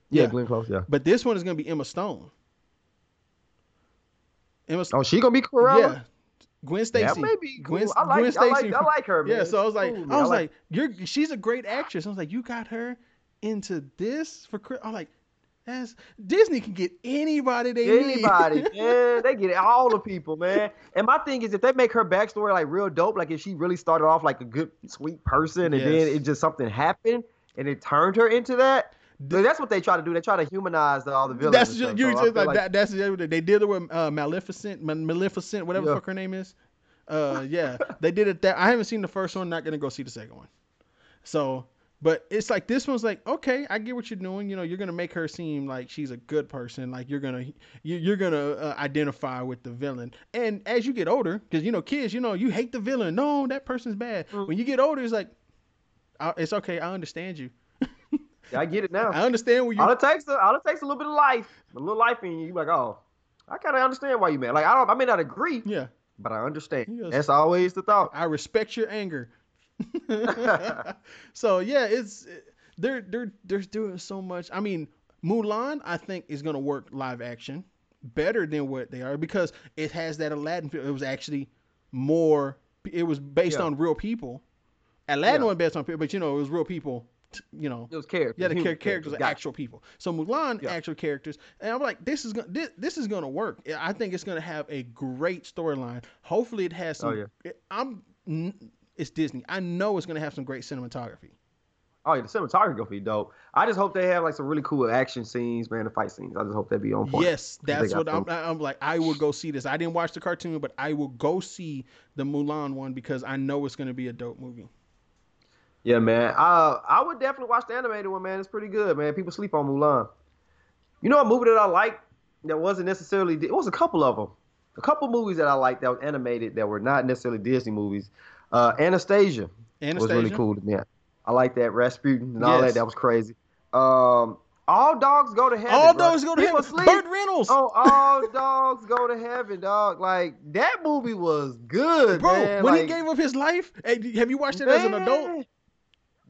yeah, yeah. Glenn Close, yeah. but this one is gonna be Emma Stone. Emma, Stone. Oh, she gonna be Corella? yeah, Gwen Stacy. That may be cool. Gwen, I like, Gwen I like, I like her, man. yeah, so I was like, cool, I was like, like, you're she's a great actress. I was like, you got her into this for Chris. I'm like, That's Disney can get anybody they Anybody, need. man. They get all the people, man. And my thing is if they make her backstory like real dope, like if she really started off like a good, sweet person and then it just something happened and it turned her into that. That's what they try to do. They try to humanize all the villains. That's just, you're So just like, that. That's just, they did it with uh, Maleficent, Ma- Maleficent, whatever the fuck her name is. Uh, yeah, they did it. That I haven't seen the first one. Not gonna go see the second one. So, but it's like this one's like okay, I get what you're doing. You know, you're gonna make her seem like she's a good person. Like you're gonna you, you're gonna uh, identify with the villain. And as you get older, because you know kids, you know you hate the villain. No, that person's bad. Mm. When you get older, it's like I, it's okay. I understand you. Yeah, I get it now. I understand where you. all it takes, all it takes a little bit of life, a little life in you. You like, oh, I kind of understand why you mad. Like I don't, I may not agree, yeah, but I understand. Yes. That's always the thought. I respect your anger. so yeah, it's they're they're they're doing so much. I mean, Mulan, I think is gonna work live action better than what they are because it has that Aladdin feel. It was actually more. It was based Yeah. on real people. Aladdin Yeah. was based on people, but you know it was real people. You know, was characters. yeah, the human char- characters are actual people. So Mulan, Yeah. actual characters, and I'm like, this is gonna this, this is gonna work. I think it's gonna have a great storyline. Hopefully, it has oh, some. Oh, it- I'm. It's Disney. I know it's gonna have some great cinematography. Oh yeah, the cinematography gonna be dope. I just hope they have like some really cool action scenes, man, the fight scenes. I just hope they be on point. Yes, that's what I'm, I'm like. I will go see this. I didn't watch the cartoon, but I will go see the Mulan one because I know it's gonna be a dope movie. Yeah, man. Uh, I would definitely watch the animated one, man. It's pretty good, man. People sleep on Mulan. You know a movie that I like that wasn't necessarily it was a couple of them. A couple movies that I liked that was animated that were not necessarily Disney movies. Uh, Anastasia, Anastasia. was really cool to me. I like that Rasputin and all Yes. that. That was crazy. Um, all dogs go to heaven. All bro. those go to People heaven. sleep. Burt Reynolds. Oh, all dogs go to heaven, dog. Like that movie was good, Bro, man. when he gave up his life, hey, have you watched it as an adult?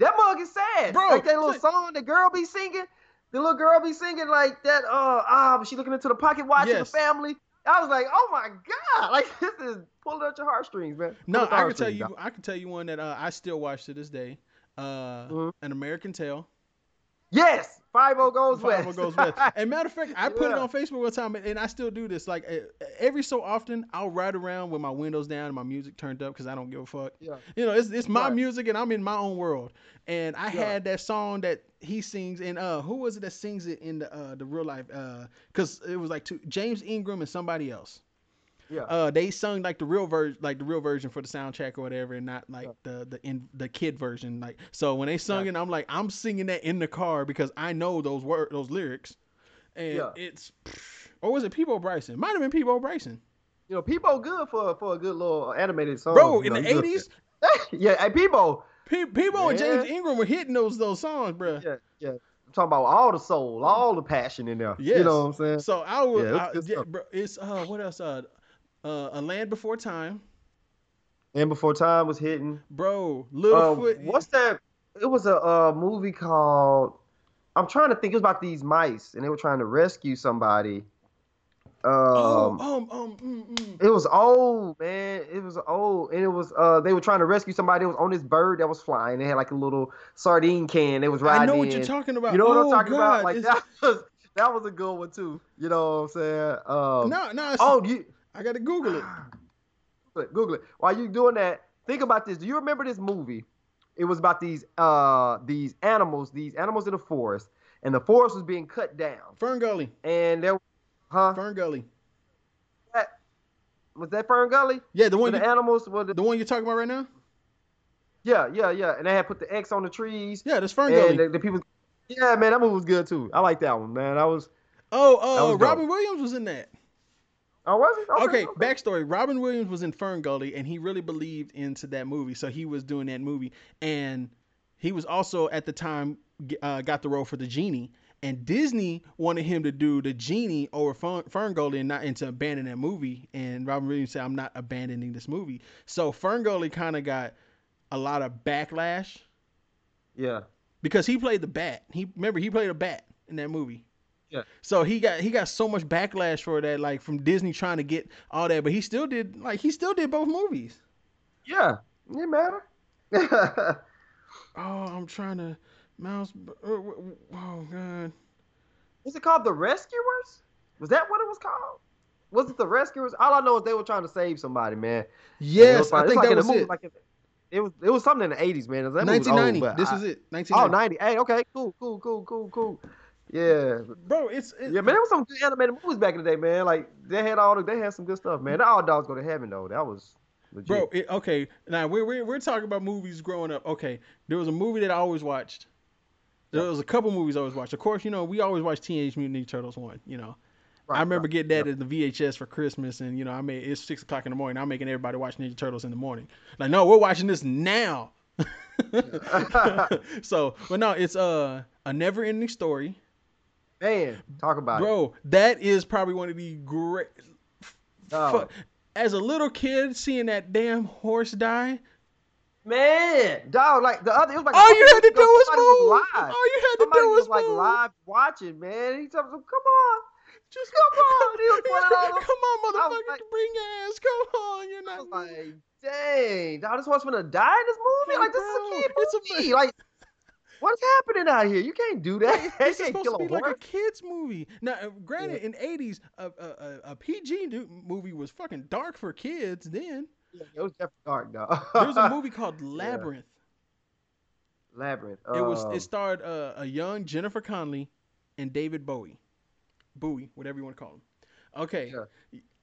That mug is sad. Bro, like that little song the girl be singing. The little girl be singing like that. Uh, ah, but she looking into the pocket watch of Yes. the family. I was like, oh my god, like this is pulling at your heartstrings, man. No, Pull I can tell you. dog. I can tell you one that uh, I still watch to this day. Uh, Mhm. An American Tail. Yes, Fievel goes Five west. goes west. And matter of fact, I put it on Facebook one time, and I still do this. Like every so often, I'll ride around with my windows down and my music turned up because I don't give a fuck. Yeah. You know, it's it's my Right. music and I'm in my own world. And I Yeah. had that song that he sings, and uh, who was it that sings it in the uh the real life? Uh, cause it was like two, James Ingram and somebody else. Yeah. Uh, they sung like the real version, like the real version for the soundtrack or whatever, and not like the the in the kid version. Like so, when they sung it, I'm like, I'm singing that in the car because I know those word those lyrics, and Yeah. it's, or was it Peabo Bryson? Might have been Peabo Bryson, you know, people good for for a good little animated song. bro. In know, the '80s, yeah, hey, people. Pe- Peabo and James Ingram were hitting those those songs, bro. Yeah, yeah. I'm talking about all the soul, all the passion in there. Yes. You know what I'm saying? So I was, Yeah, it's I- yeah, bro. It's uh, what else? Uh, uh, A Land Before Time, And before time was hitting. bro. Uh, Littlefoot. what's that? It was a uh, movie called. I'm trying to think. It was about these mice, and they were trying to rescue somebody. Um, oh, um, um, mm, mm. it was old, man. It was old, and it was uh, they were trying to rescue somebody. It was on this bird that was flying. They had like a little sardine can. They was riding. I know what in. you're talking about. You know what oh, I'm talking God. about? Like it's- that was that was a good one too. You know what I'm saying? Um, No, no. It's, oh, you I gotta Google it. Google it, Google it. While you doing that, think about this. Do you remember this movie? It was about these uh these animals, these animals in the forest, and the forest was being cut down. Fern Gully. And there, huh? Fern Gully. Was that Fern Gully? Yeah, the one. the animals were the, the one you're talking about right now. yeah, yeah, yeah. And they had put the X on the trees. Yeah, that's Fern and Gully. the, the people. Yeah, man, that movie was good too. I like that one, man. I was. oh, that uh, was. Robin Williams was in that. Oh, was it? Okay, backstory. Robin Williams was in Fern Gully, and he really believed into that movie, so he was doing that movie, and he was also at the time uh, got the role for the genie. And Disney wanted him to do the genie over Fern, Fern Gully and not and to abandon that movie. And Robin Williams said, "I'm not abandoning this movie." So Fern Gully kind of got a lot of backlash Yeah. because he played the bat. He remember he played a bat in that movie. Yeah. So he got he got so much backlash for that, like from Disney trying to get all that, but he still did like he still did both movies. Yeah. It matter. Oh, I'm trying to mouse. Uh, oh god. Was it called The Rescuers? Was that what it was called? Was it The Rescuers? All I know is they were trying to save somebody, man. Yes, I think like that was movie, it. Like it was it was something in the eighties, man. That movie was old, 1990. this I- is it. Oh, 90. Hey, okay, cool, cool, cool, cool, cool. Yeah, Bro, it's it, yeah, man. There was some good animated movies back in the day, man. Like they had all the, they had some good stuff, man. The All Dogs Go to Heaven though, that was legit. Bro, it, okay. Now we're, we're we're talking about movies growing up. Okay, there was a movie that I always watched. There was a couple movies I always watched. Of course, you know we always watched Teenage Mutant Ninja Turtles one. You know, Right, I remember right. getting that as the VHS for Christmas, and you know I made it's six o'clock in the morning. I'm making everybody watch Ninja Turtles in the morning. Like, no, we're watching this now. so, but no, it's uh, a never-ending story, Man, talk about it. bro. That is probably one of the great. Oh. As a little kid, seeing that damn horse die, Man, dog, like the other, it was like All couple you had to do was move. live. All you had to Somebody do was was like move. live watching, man. He told me, "Come on, Just come on." Come on, motherfucker, like- bring your ass. Come on, you're I not. was like, "Dang, dog, this one's gonna die in this movie? Like this is a kid it's a- like, what's happening out here? You can't do that. This is supposed kill to a be like a kids movie. Now, uh, granted, in '80s, a, a, a, a PG movie was fucking dark for kids. Then Yeah, it was definitely dark, dog. there was a movie called Labyrinth. Labyrinth. It was Um, it starred uh, a young Jennifer Connelly and David Bowie, Bowie, whatever you want to call him. Okay,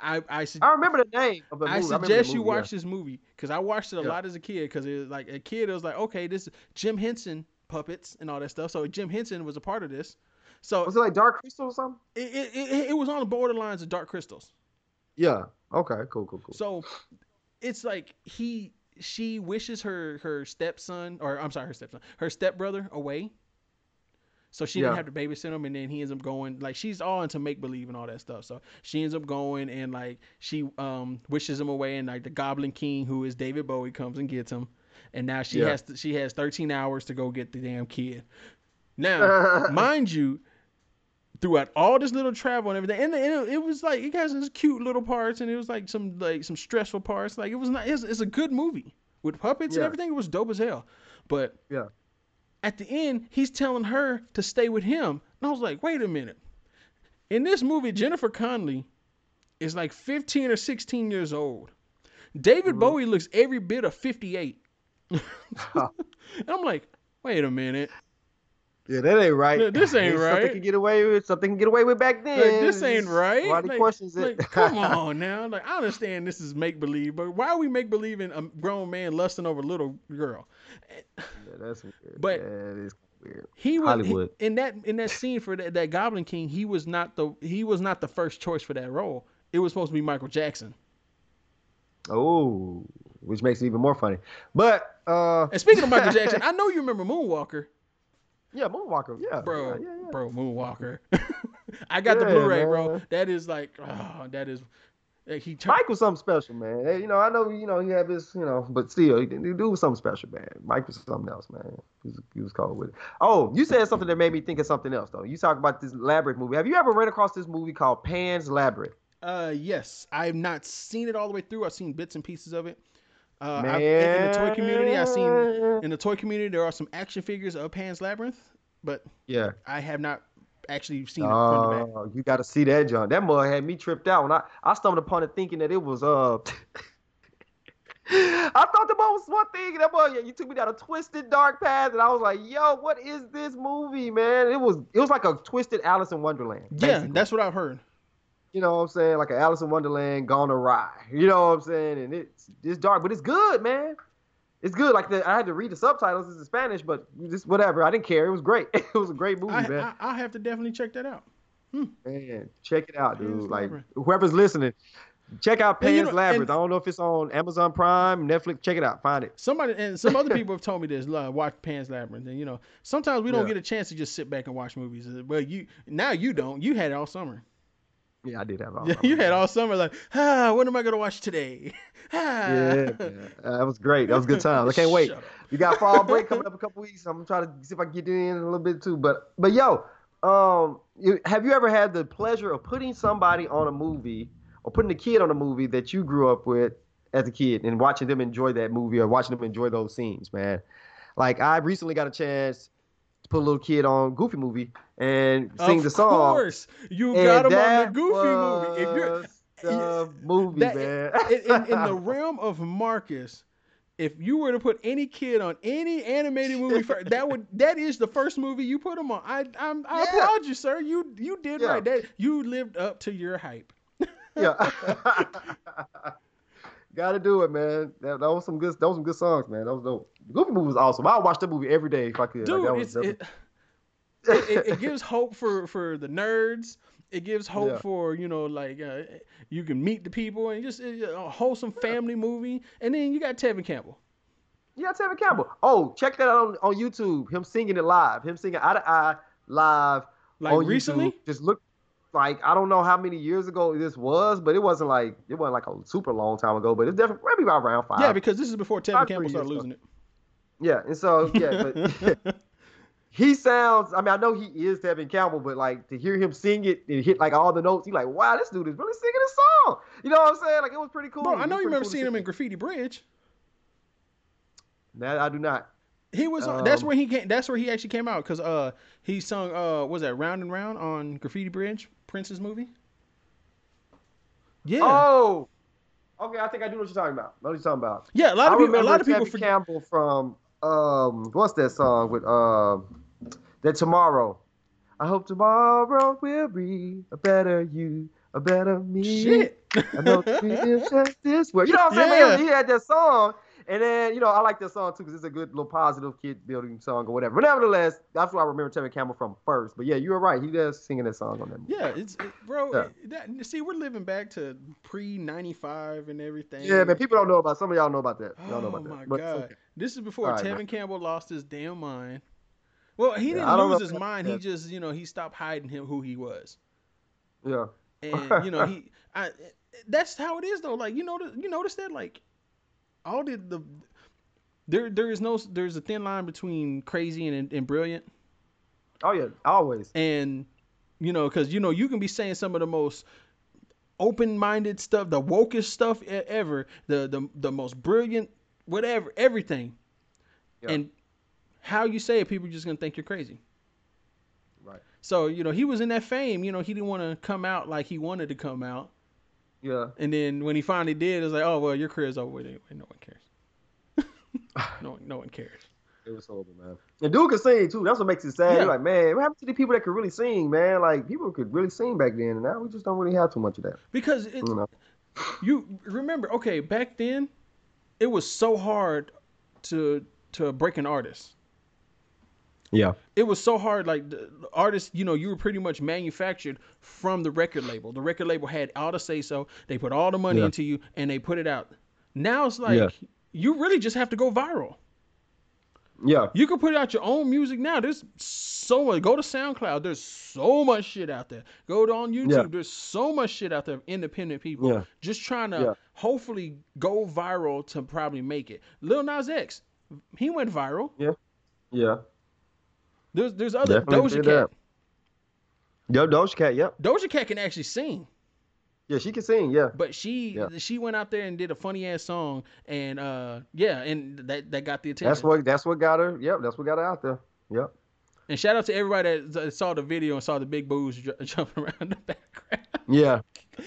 I I, su- I remember the name of the movie. I suggest you movie, yeah. watch this movie because I watched it a Yeah. lot as a kid. Because it was like a kid, it was like, okay, this is Jim Henson puppets and all that stuff. So Jim Henson was a part of this. So Was it like Dark Crystal or something? it, it, it, it was on the borderlines of Dark Crystals. Yeah. Okay. Cool. Cool. Cool. So it's like he she wishes her her stepson or I'm sorry her stepson her stepbrother away. So she didn't have to babysit him, and then he ends up going like she's all into make believe and all that stuff. So she ends up going and like she um wishes him away, and like the Goblin King, who is David Bowie, comes and gets him, and now she Yeah. has to, she has 13 hours to go get the damn kid. Now, mind you, throughout all this little travel and everything, and, and it, it was like it has these cute little parts, and it was like some like some stressful parts. Like it was not. It's, it's a good movie with puppets and everything. It was dope as hell. But Yeah. at the end, he's telling her to stay with him, and I was like, wait a minute. In this movie, Jennifer Connelly is like 15 or 16 years old. David Mhm. Bowie looks every bit of 58. and I'm like, wait a minute. Yeah, that ain't right. This ain't right. Something can get away with. Something can get away with back then. Like, this ain't right. Why Like- questions it? Like, come on now. Like, I understand this is make believe, but why are we make believing a grown man lusting over a little girl? yeah, that's weird. But- it is weird. He was he- Hollywood. in that in that scene for that, that Goblin King. He was not the he was not the first choice for that role. It was supposed to be Michael Jackson. Oh, which makes it even more funny. But uh, And speaking of Michael Jackson, I know you remember Moonwalker, yeah, Moonwalker, yeah, bro. yeah, yeah, yeah. Bro, Moonwalker. I got the Blu-ray, bro. That is like, oh, that is. like, he turned, Mike was something special, man. Hey, You know, I know, you know, he had his, you know, but still, he, he do something special, man. Mike was something else, man. He was, he was cold with it. Oh, you said something that made me think of something else, though. You talk about this Labyrinth movie. Have you ever ran across this movie called Pan's Labyrinth? Uh, yes, I have not seen it all the way through. I've seen bits and pieces of it. Uh, I've, in the toy community, I've seen in the toy community there are some action figures of Pan's Labyrinth, but Yeah. I have not actually seen it from the back. Oh, you got to see that, John. That mug had me tripped out when I, I stumbled upon it thinking that it was uh. I thought the mug was one thing. and That mug, yeah, you took me down a twisted dark path, and I was like, "Yo, what is this movie, man?" It was it was like a twisted Alice in Wonderland. Yeah, basically. that's what I've heard. You know what I'm saying, like an Alice in Wonderland gone awry. You know what I'm saying? And it's it's dark, but it's good, man. It's good. Like the, I had to read the subtitles. It's in Spanish, but just whatever. I didn't care. It was great. it was a great movie, I, man. I I'll have to definitely check that out. Hmm. Man, check it out, Pan's dude. Like Labyrinth. whoever's listening, check out And Pan's you know- Labyrinth. and- I don't know if it's on Amazon Prime, Netflix. Check it out. Find it. Somebody and some other people have told me this. Love, watch Pan's Labyrinth, and you know sometimes we don't Yeah. get a chance to just sit back and watch movies. Well, you now you don't. You had it all summer. Yeah, I did have. All Yeah, you had all summer like, ah, what am I gonna watch today? ah. Yeah, man. That was great. That was good times. I can't wait. We got fall break coming up a couple weeks. I'm gonna try to see if I can get in a little bit too. But but yo, um, you, have you ever had the pleasure of putting somebody on a movie or putting a kid on a movie that you grew up with as a kid and watching them enjoy that movie or watching them enjoy those scenes, man? Like I recently got a chance put a little kid on Goofy movie and sing of the song. Of course, you And got him on the Goofy movie. If you're the movie, that- man. in, in, in the realm of Marcus, if you were to put any kid on any animated movie, that would that is the first movie you put him on. I I'm, I Yeah. applaud you, sir. You you did Yeah. right. That you lived up to your hype. yeah. Got to do it, man. That, that was some good. That was some good songs, man. That was dope. Goofy movie was awesome. I would watch that movie every day if I could. Dude, like, that was, it's, it, it, it, it gives hope for for the nerds. It gives hope Yeah. for you know like uh, you can meet the people and just uh, a wholesome family movie. And then you got Tevin Campbell. Yeah, Tevin Campbell. Oh, check that out on, on YouTube. Him singing it live. Him singing eye to eye live Like on recently, YouTube. Just look like I don't know how many years ago this was, but it wasn't like it wasn't like a super long time ago. But it's definitely maybe about round five. yeah, because this is before Tevin Campbell started losing it. yeah. And so yeah, but he sounds. I mean, I know he is Tevin Campbell, but like to hear him sing it and hit like all the notes, you like, wow, this dude is really singing this song. You know what I'm saying? Like it was pretty cool. Bro, I know you remember cool seeing him in Graffiti Bridge. That I do not. He was on, that's Um, where he came. That's where he actually came out because uh he sung uh was that Round and Round on Graffiti Bridge Prince's movie. Yeah, Oh. Okay, I think I do know what you're talking about. Know what you're talking about. yeah. A lot I of people. A remember lot of people Tevin forget. Campbell from um what's that song with um that tomorrow. I hope tomorrow will be a better you, a better me. Shit. I know it's just this way. You know what I'm saying? Yeah. But he, he had that song, and then you know I like that song too because it's a good little positive kid building song or whatever. But nevertheless, that's what I remember Tevin Campbell from first. But yeah, you were right. He does singing that song on that movie. Yeah, it's it, bro. Yeah. that, see, we're living back to pre ninety five and everything. Yeah, man. People don't know about. Some of y'all know about that. Y'all know Oh about that. my But god, okay. this is before right, Tevin man. Campbell lost his damn mind. Well, he didn't lose his mind. He just, you know, he stopped hiding him who he was. Yeah. and you know he I, that's how it is though like you know you notice that like all the the there there is no there's a thin line between crazy and, and brilliant Oh yeah. Always. and you know because you know you can be saying some of the most open-minded stuff the wokest stuff ever the the, the most brilliant whatever everything and how you say it people are just gonna think you're crazy Right. so you know he was in that fame you know he didn't want to come out like he wanted to come out Yeah. And then when he finally did, it was like, oh well, your career's over with anyway. No one cares. no one, no one cares. It was horrible, man. And dude could sing too. That's what makes it sad. Yeah. Like, man, what happened to the people that could really sing, man? Like people could really sing back then, and now we just don't really have too much of that. Because it, You know? you remember, okay, back then, it was so hard to to break an artist. Yeah. It was so hard, like artists, you know, you were pretty much manufactured from the record label. The record label had all the say so. They put all the money Yeah. into you, and they put it out. Now it's like Yeah. you really just have to go viral. Yeah. You can put out your own music now. There's so much. Go to SoundCloud. There's so much shit out there. Go to on YouTube. Yeah. There's so much shit out there of independent people Yeah. just trying to Yeah. hopefully go viral to probably make it. Lil Nas X, he went viral. Yeah. Yeah. There's there's other Definitely Doja Cat. Yo, Doja Cat. Yep. Doja Cat can actually sing, Yeah, she can sing. Yeah. but she Yeah. she went out there and did a funny ass song, and uh yeah, and that that got the attention. That's what. That's what got her. Yep. That's what got her out there. Yep. And shout out to everybody that saw the video and saw the big boos ju- jumping around in the background. Yeah.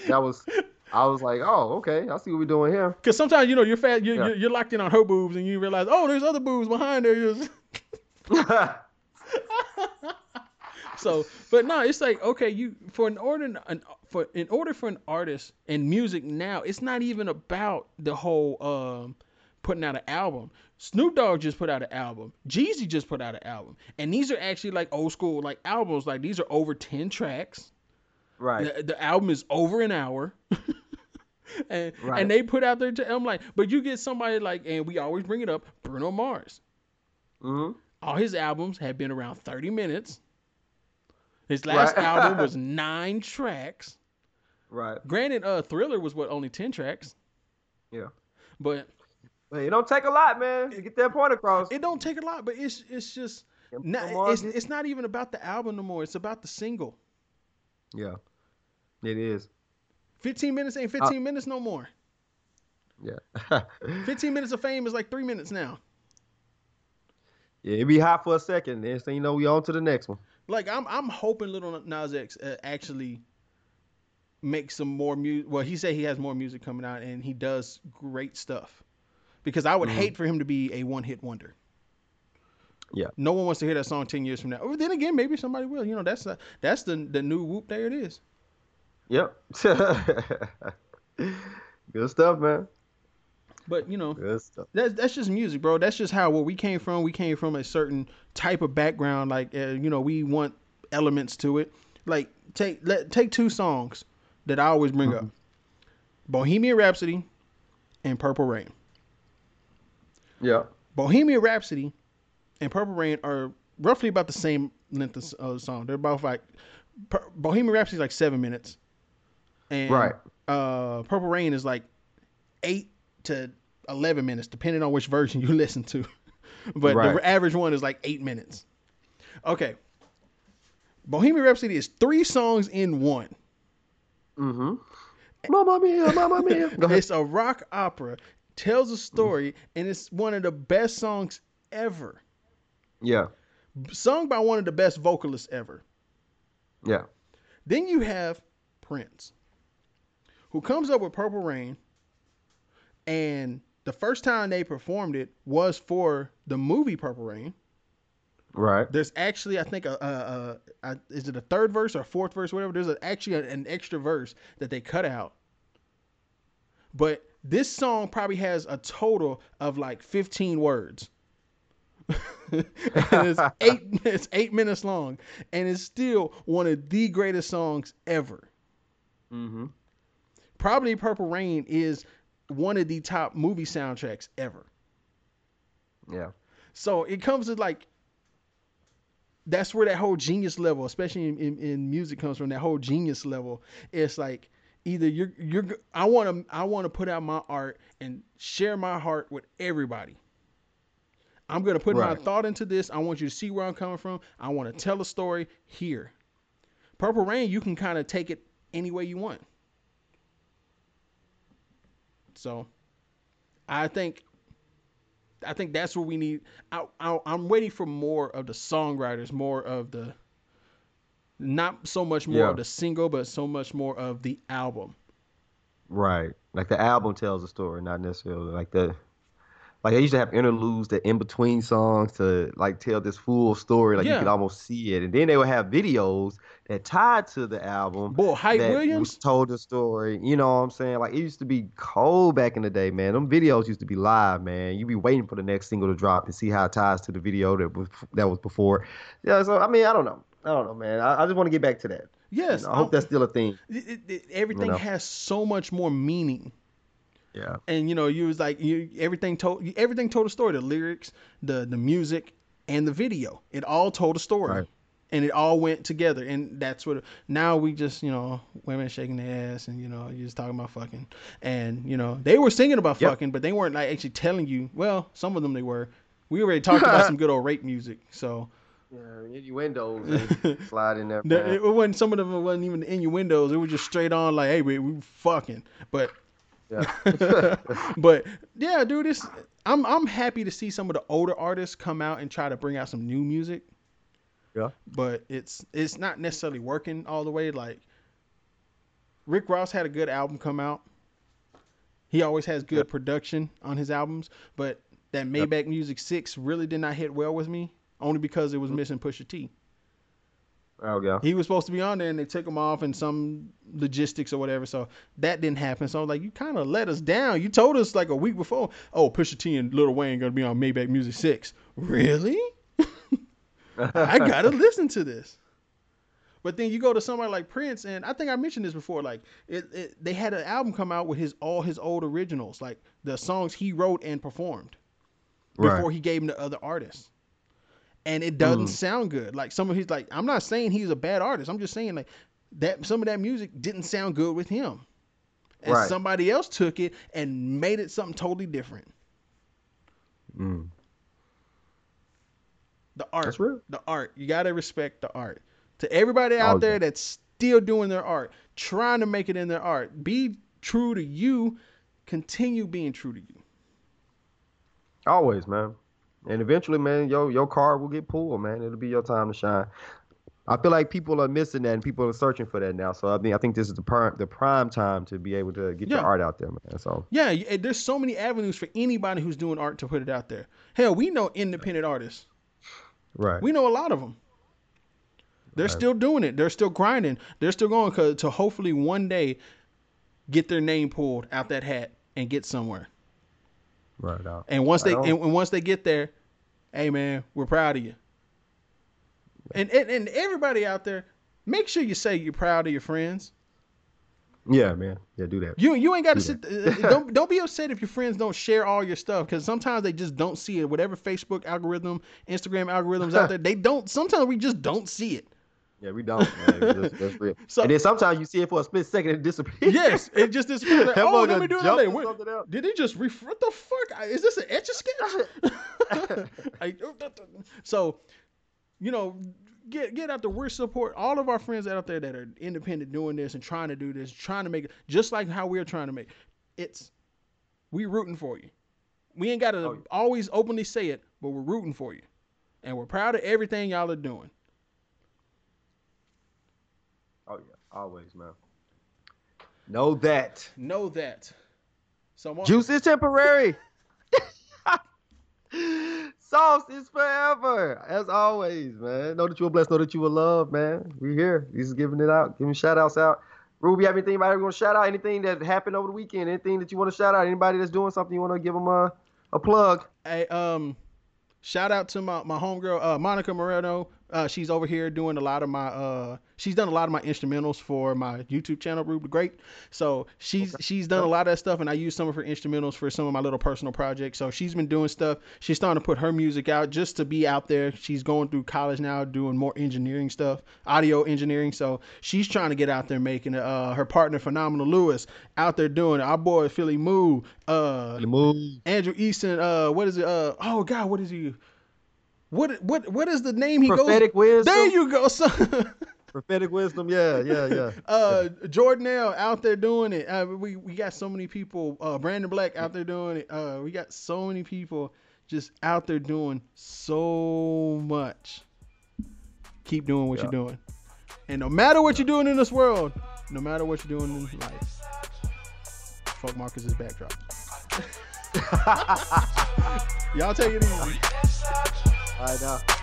That was. I was like, oh, okay. I see what we're doing here. Because sometimes you know you're fat, you're, Yeah. you're, you're locked in on her boobs, and you realize, oh, there's other boobs behind there. So, but no, it's like okay, you for an order an, for in order for an artist and music now, it's not even about the whole um putting out an album. Snoop Dogg just put out an album. Jeezy just put out an album, and these are actually like old school like albums. Like these are over ten tracks. right. The, the album is over an hour. and Right. and they put out their t- I'm like, but you get somebody like and we always bring it up, Bruno Mars. hmm All his albums have been around 30 minutes. His last Right. album was 9 tracks. Right. Granted, uh Thriller was what only 10 tracks. Yeah. But it don't take a lot, man, to get that point across. it don't take a lot, but it's it's just not, it's, it's not even about the album no more. It's about the single. yeah. It is. 15 minutes ain't 15 minutes no more. Yeah. 15 minutes of fame is like 3 minutes now. Yeah, it be hot for a second. Next thing you know, we on to the next one. Like I'm I'm hoping Little Nas X uh, actually makes some more music. Well, he said he has more music coming out, and he does great stuff. Because I would Mhm. hate for him to be a one hit wonder. Yeah. No one wants to hear that song ten years from now. Or then again, maybe somebody will. You know, that's the that's the the new whoop. There it is. Yep. Good stuff, man. But you know, that's that's just music, bro. That's just how where we came from. We came from a certain type of background. Like uh, you know, we want elements to it. Like take let take two songs that I always bring up: Bohemian Rhapsody and Purple Rain. Yeah. Bohemian Rhapsody and Purple Rain are roughly about the same length of of song. They're about like Pur- Bohemian Rhapsody is like seven minutes, and Right. uh, Purple Rain is like eight to eleven minutes, depending on which version you listen to. but Right. the average one is like eight minutes. Okay. Bohemian Rhapsody is three songs in one. Mm-hmm. Mamma mia, mamma mia. Go ahead. It's a rock opera, tells a story, and it's one of the best songs ever. Yeah. Sung by one of the best vocalists ever. Yeah. Then you have Prince, who comes up with Purple Rain, and the first time they performed it was for the movie Purple Rain. Right. There's actually, I think, a, a, a, a is it a third verse or a fourth verse, whatever. There's a, actually an extra verse that they cut out. But this song probably has a total of like 15 words. it's eight. It's eight minutes long, and it's still one of the greatest songs ever. Mm-hmm. Probably Purple Rain is one of the top movie soundtracks ever. Yeah. So it comes to like that's where that whole genius level, especially in, in, in music, comes from. That whole genius level. It's like either you're you're I want to I want to put out my art and share my heart with everybody. I'm gonna put my thought into this. I want you to see where I'm coming from. I want to tell a story here. Purple Rain, you can kind of take it any way you want. So, I think I think that's what we need. I, I, I'm waiting for more of the songwriters, more of the, not so much more Yeah. of the single, but so much more of the album. Right. Like the album tells a story, not necessarily like the like they used to have interludes that in between songs to like tell this full story. Like Yeah. you could almost see it. And then they would have videos that tied to the album Boy, Hype that Williams, told the story. You know what I'm saying? Like it used to be cold back in the day, man. Them videos used to be live, man. You'd be waiting for the next single to drop and see how it ties to the video that was that was before. Yeah, so I mean, I don't know. I don't know, man. I, I just want to get back to that. You yes, know, I hope I'm- that's still a thing. it- it- everything know. has so much more meaning. Yeah. and you know you was like you everything told everything told a story. The lyrics the the music and the video. It all told a story. Right. and it all went together. And that's what now we just you know women shaking their ass and you know you just talking about fucking. And you know they were singing about Yep. fucking but they weren't like actually telling you. Well some of them they were. We already talked about some good old rape music so. Yeah, innuendos and slide in there. it wasn't some of them It wasn't even innuendos. It was just straight on like hey we, we fucking. But Yeah. but yeah, dude, it's I'm I'm happy to see some of the older artists come out and try to bring out some new music. Yeah. But it's it's not necessarily working all the way. Like Rick Ross had a good album come out. He always has good Yep. production on his albums, but that Yep. Maybach Music Six really did not hit well with me, only because it Mm-hmm. was missing Pusha T. Oh yeah. He was supposed to be on there and they took him off in some logistics or whatever. So that didn't happen. So I was like, you kind of let us down. You told us like a week before, oh, Pusha T and Lil Wayne gonna be on Maybach Music Six. Really? I gotta listen to this. But then you go to somebody like Prince, and I think I mentioned this before. Like, it, it, they had an album come out with his all his old originals, like the songs he wrote and performed before Right. he gave them to other artists. And it doesn't Mm. sound good. Like some of his like I'm not saying he's a bad artist. I'm just saying like that some of that music didn't sound good with him. And Right. somebody else took it and made it something totally different. Mm. The art. That's real. The art. You gotta respect the art. To everybody out Oh, there yeah. that's still doing their art, trying to make it in their art, be true to you. Continue being true to you. Always, man. And eventually, man, your your card will get pulled, man. It'll be your time to shine. I feel like people are missing that, and people are searching for that now. So I mean, I think this is the prime the prime time to be able to get Yeah. your art out there, man. So Yeah, there's so many avenues for anybody who's doing art to put it out there. Hell, we know independent artists. right, We know a lot of them. They're Right. still doing it. They're still grinding. They're still going to hopefully one day get their name pulled out that hat and get somewhere. Right out. And once they and, and once they get there, hey man, we're proud of you. And, and and everybody out there, make sure you say you're proud of your friends. Yeah, man. Yeah, do that. You you ain't got to sit. Uh, don't don't be upset if your friends don't share all your stuff because sometimes they just don't see it. Whatever Facebook algorithm, Instagram algorithms out there, they don't. Sometimes we just don't see it. Yeah, we don't. That's, that's real. So- and then sometimes you see it for a split second and it disappears. Yes, it just disappears. Like, oh, let me do it. Wait. Did he just ref- what the fuck? Is this an etch a sketch? Like, oh, so, you know, get get out there. We're support all of our friends out there that are independent doing this and trying to do this, trying to make it just like how we're trying to make. It's we rooting for you. We ain't gotta Oh, yeah. always openly say it, but we're rooting for you, and we're proud of everything y'all are doing. Oh yeah, always, man. Know that. Know that. So Mar- Juice is temporary. Sauce is forever. As always, man. Know that you are blessed. Know that you are loved, man. We here. He's giving it out. Giving shout outs out. Ruby, have anything anybody want to shout out? Anything that happened over the weekend? Anything that you want to shout out? Anybody that's doing something you want to give them a, a plug? Hey, um, shout out to my my homegirl, uh, Monica Moreno. Uh, she's over here doing a lot of my uh, she's done a lot of my instrumentals for my YouTube channel, Rube the Great. So she's she's done a lot of that stuff, and I use some of her instrumentals for some of my little personal projects. So she's been doing stuff. She's starting to put her music out just to be out there. She's going through college now, doing more engineering stuff, audio engineering. So she's trying to get out there making it. Uh, her partner, Phenomenal Lewis, out there doing it. Our boy Philly Moo, uh, Move. Andrew Easton, uh, what is it? Uh, oh God, what is he? What what what is the name he Prophetic goes? wisdom. There you go, son. Prophetic wisdom. Yeah, yeah, yeah. uh, Jordanelle out there doing it. Uh, we we got so many people. Uh, Brandon Black out there doing it. Uh, we got so many people just out there doing so much. Keep doing what Yeah. you're doing, and no matter what you're doing in this world, no matter what you're doing in life, fuck Marcus's backdrop. Y'all take it easy. All right now.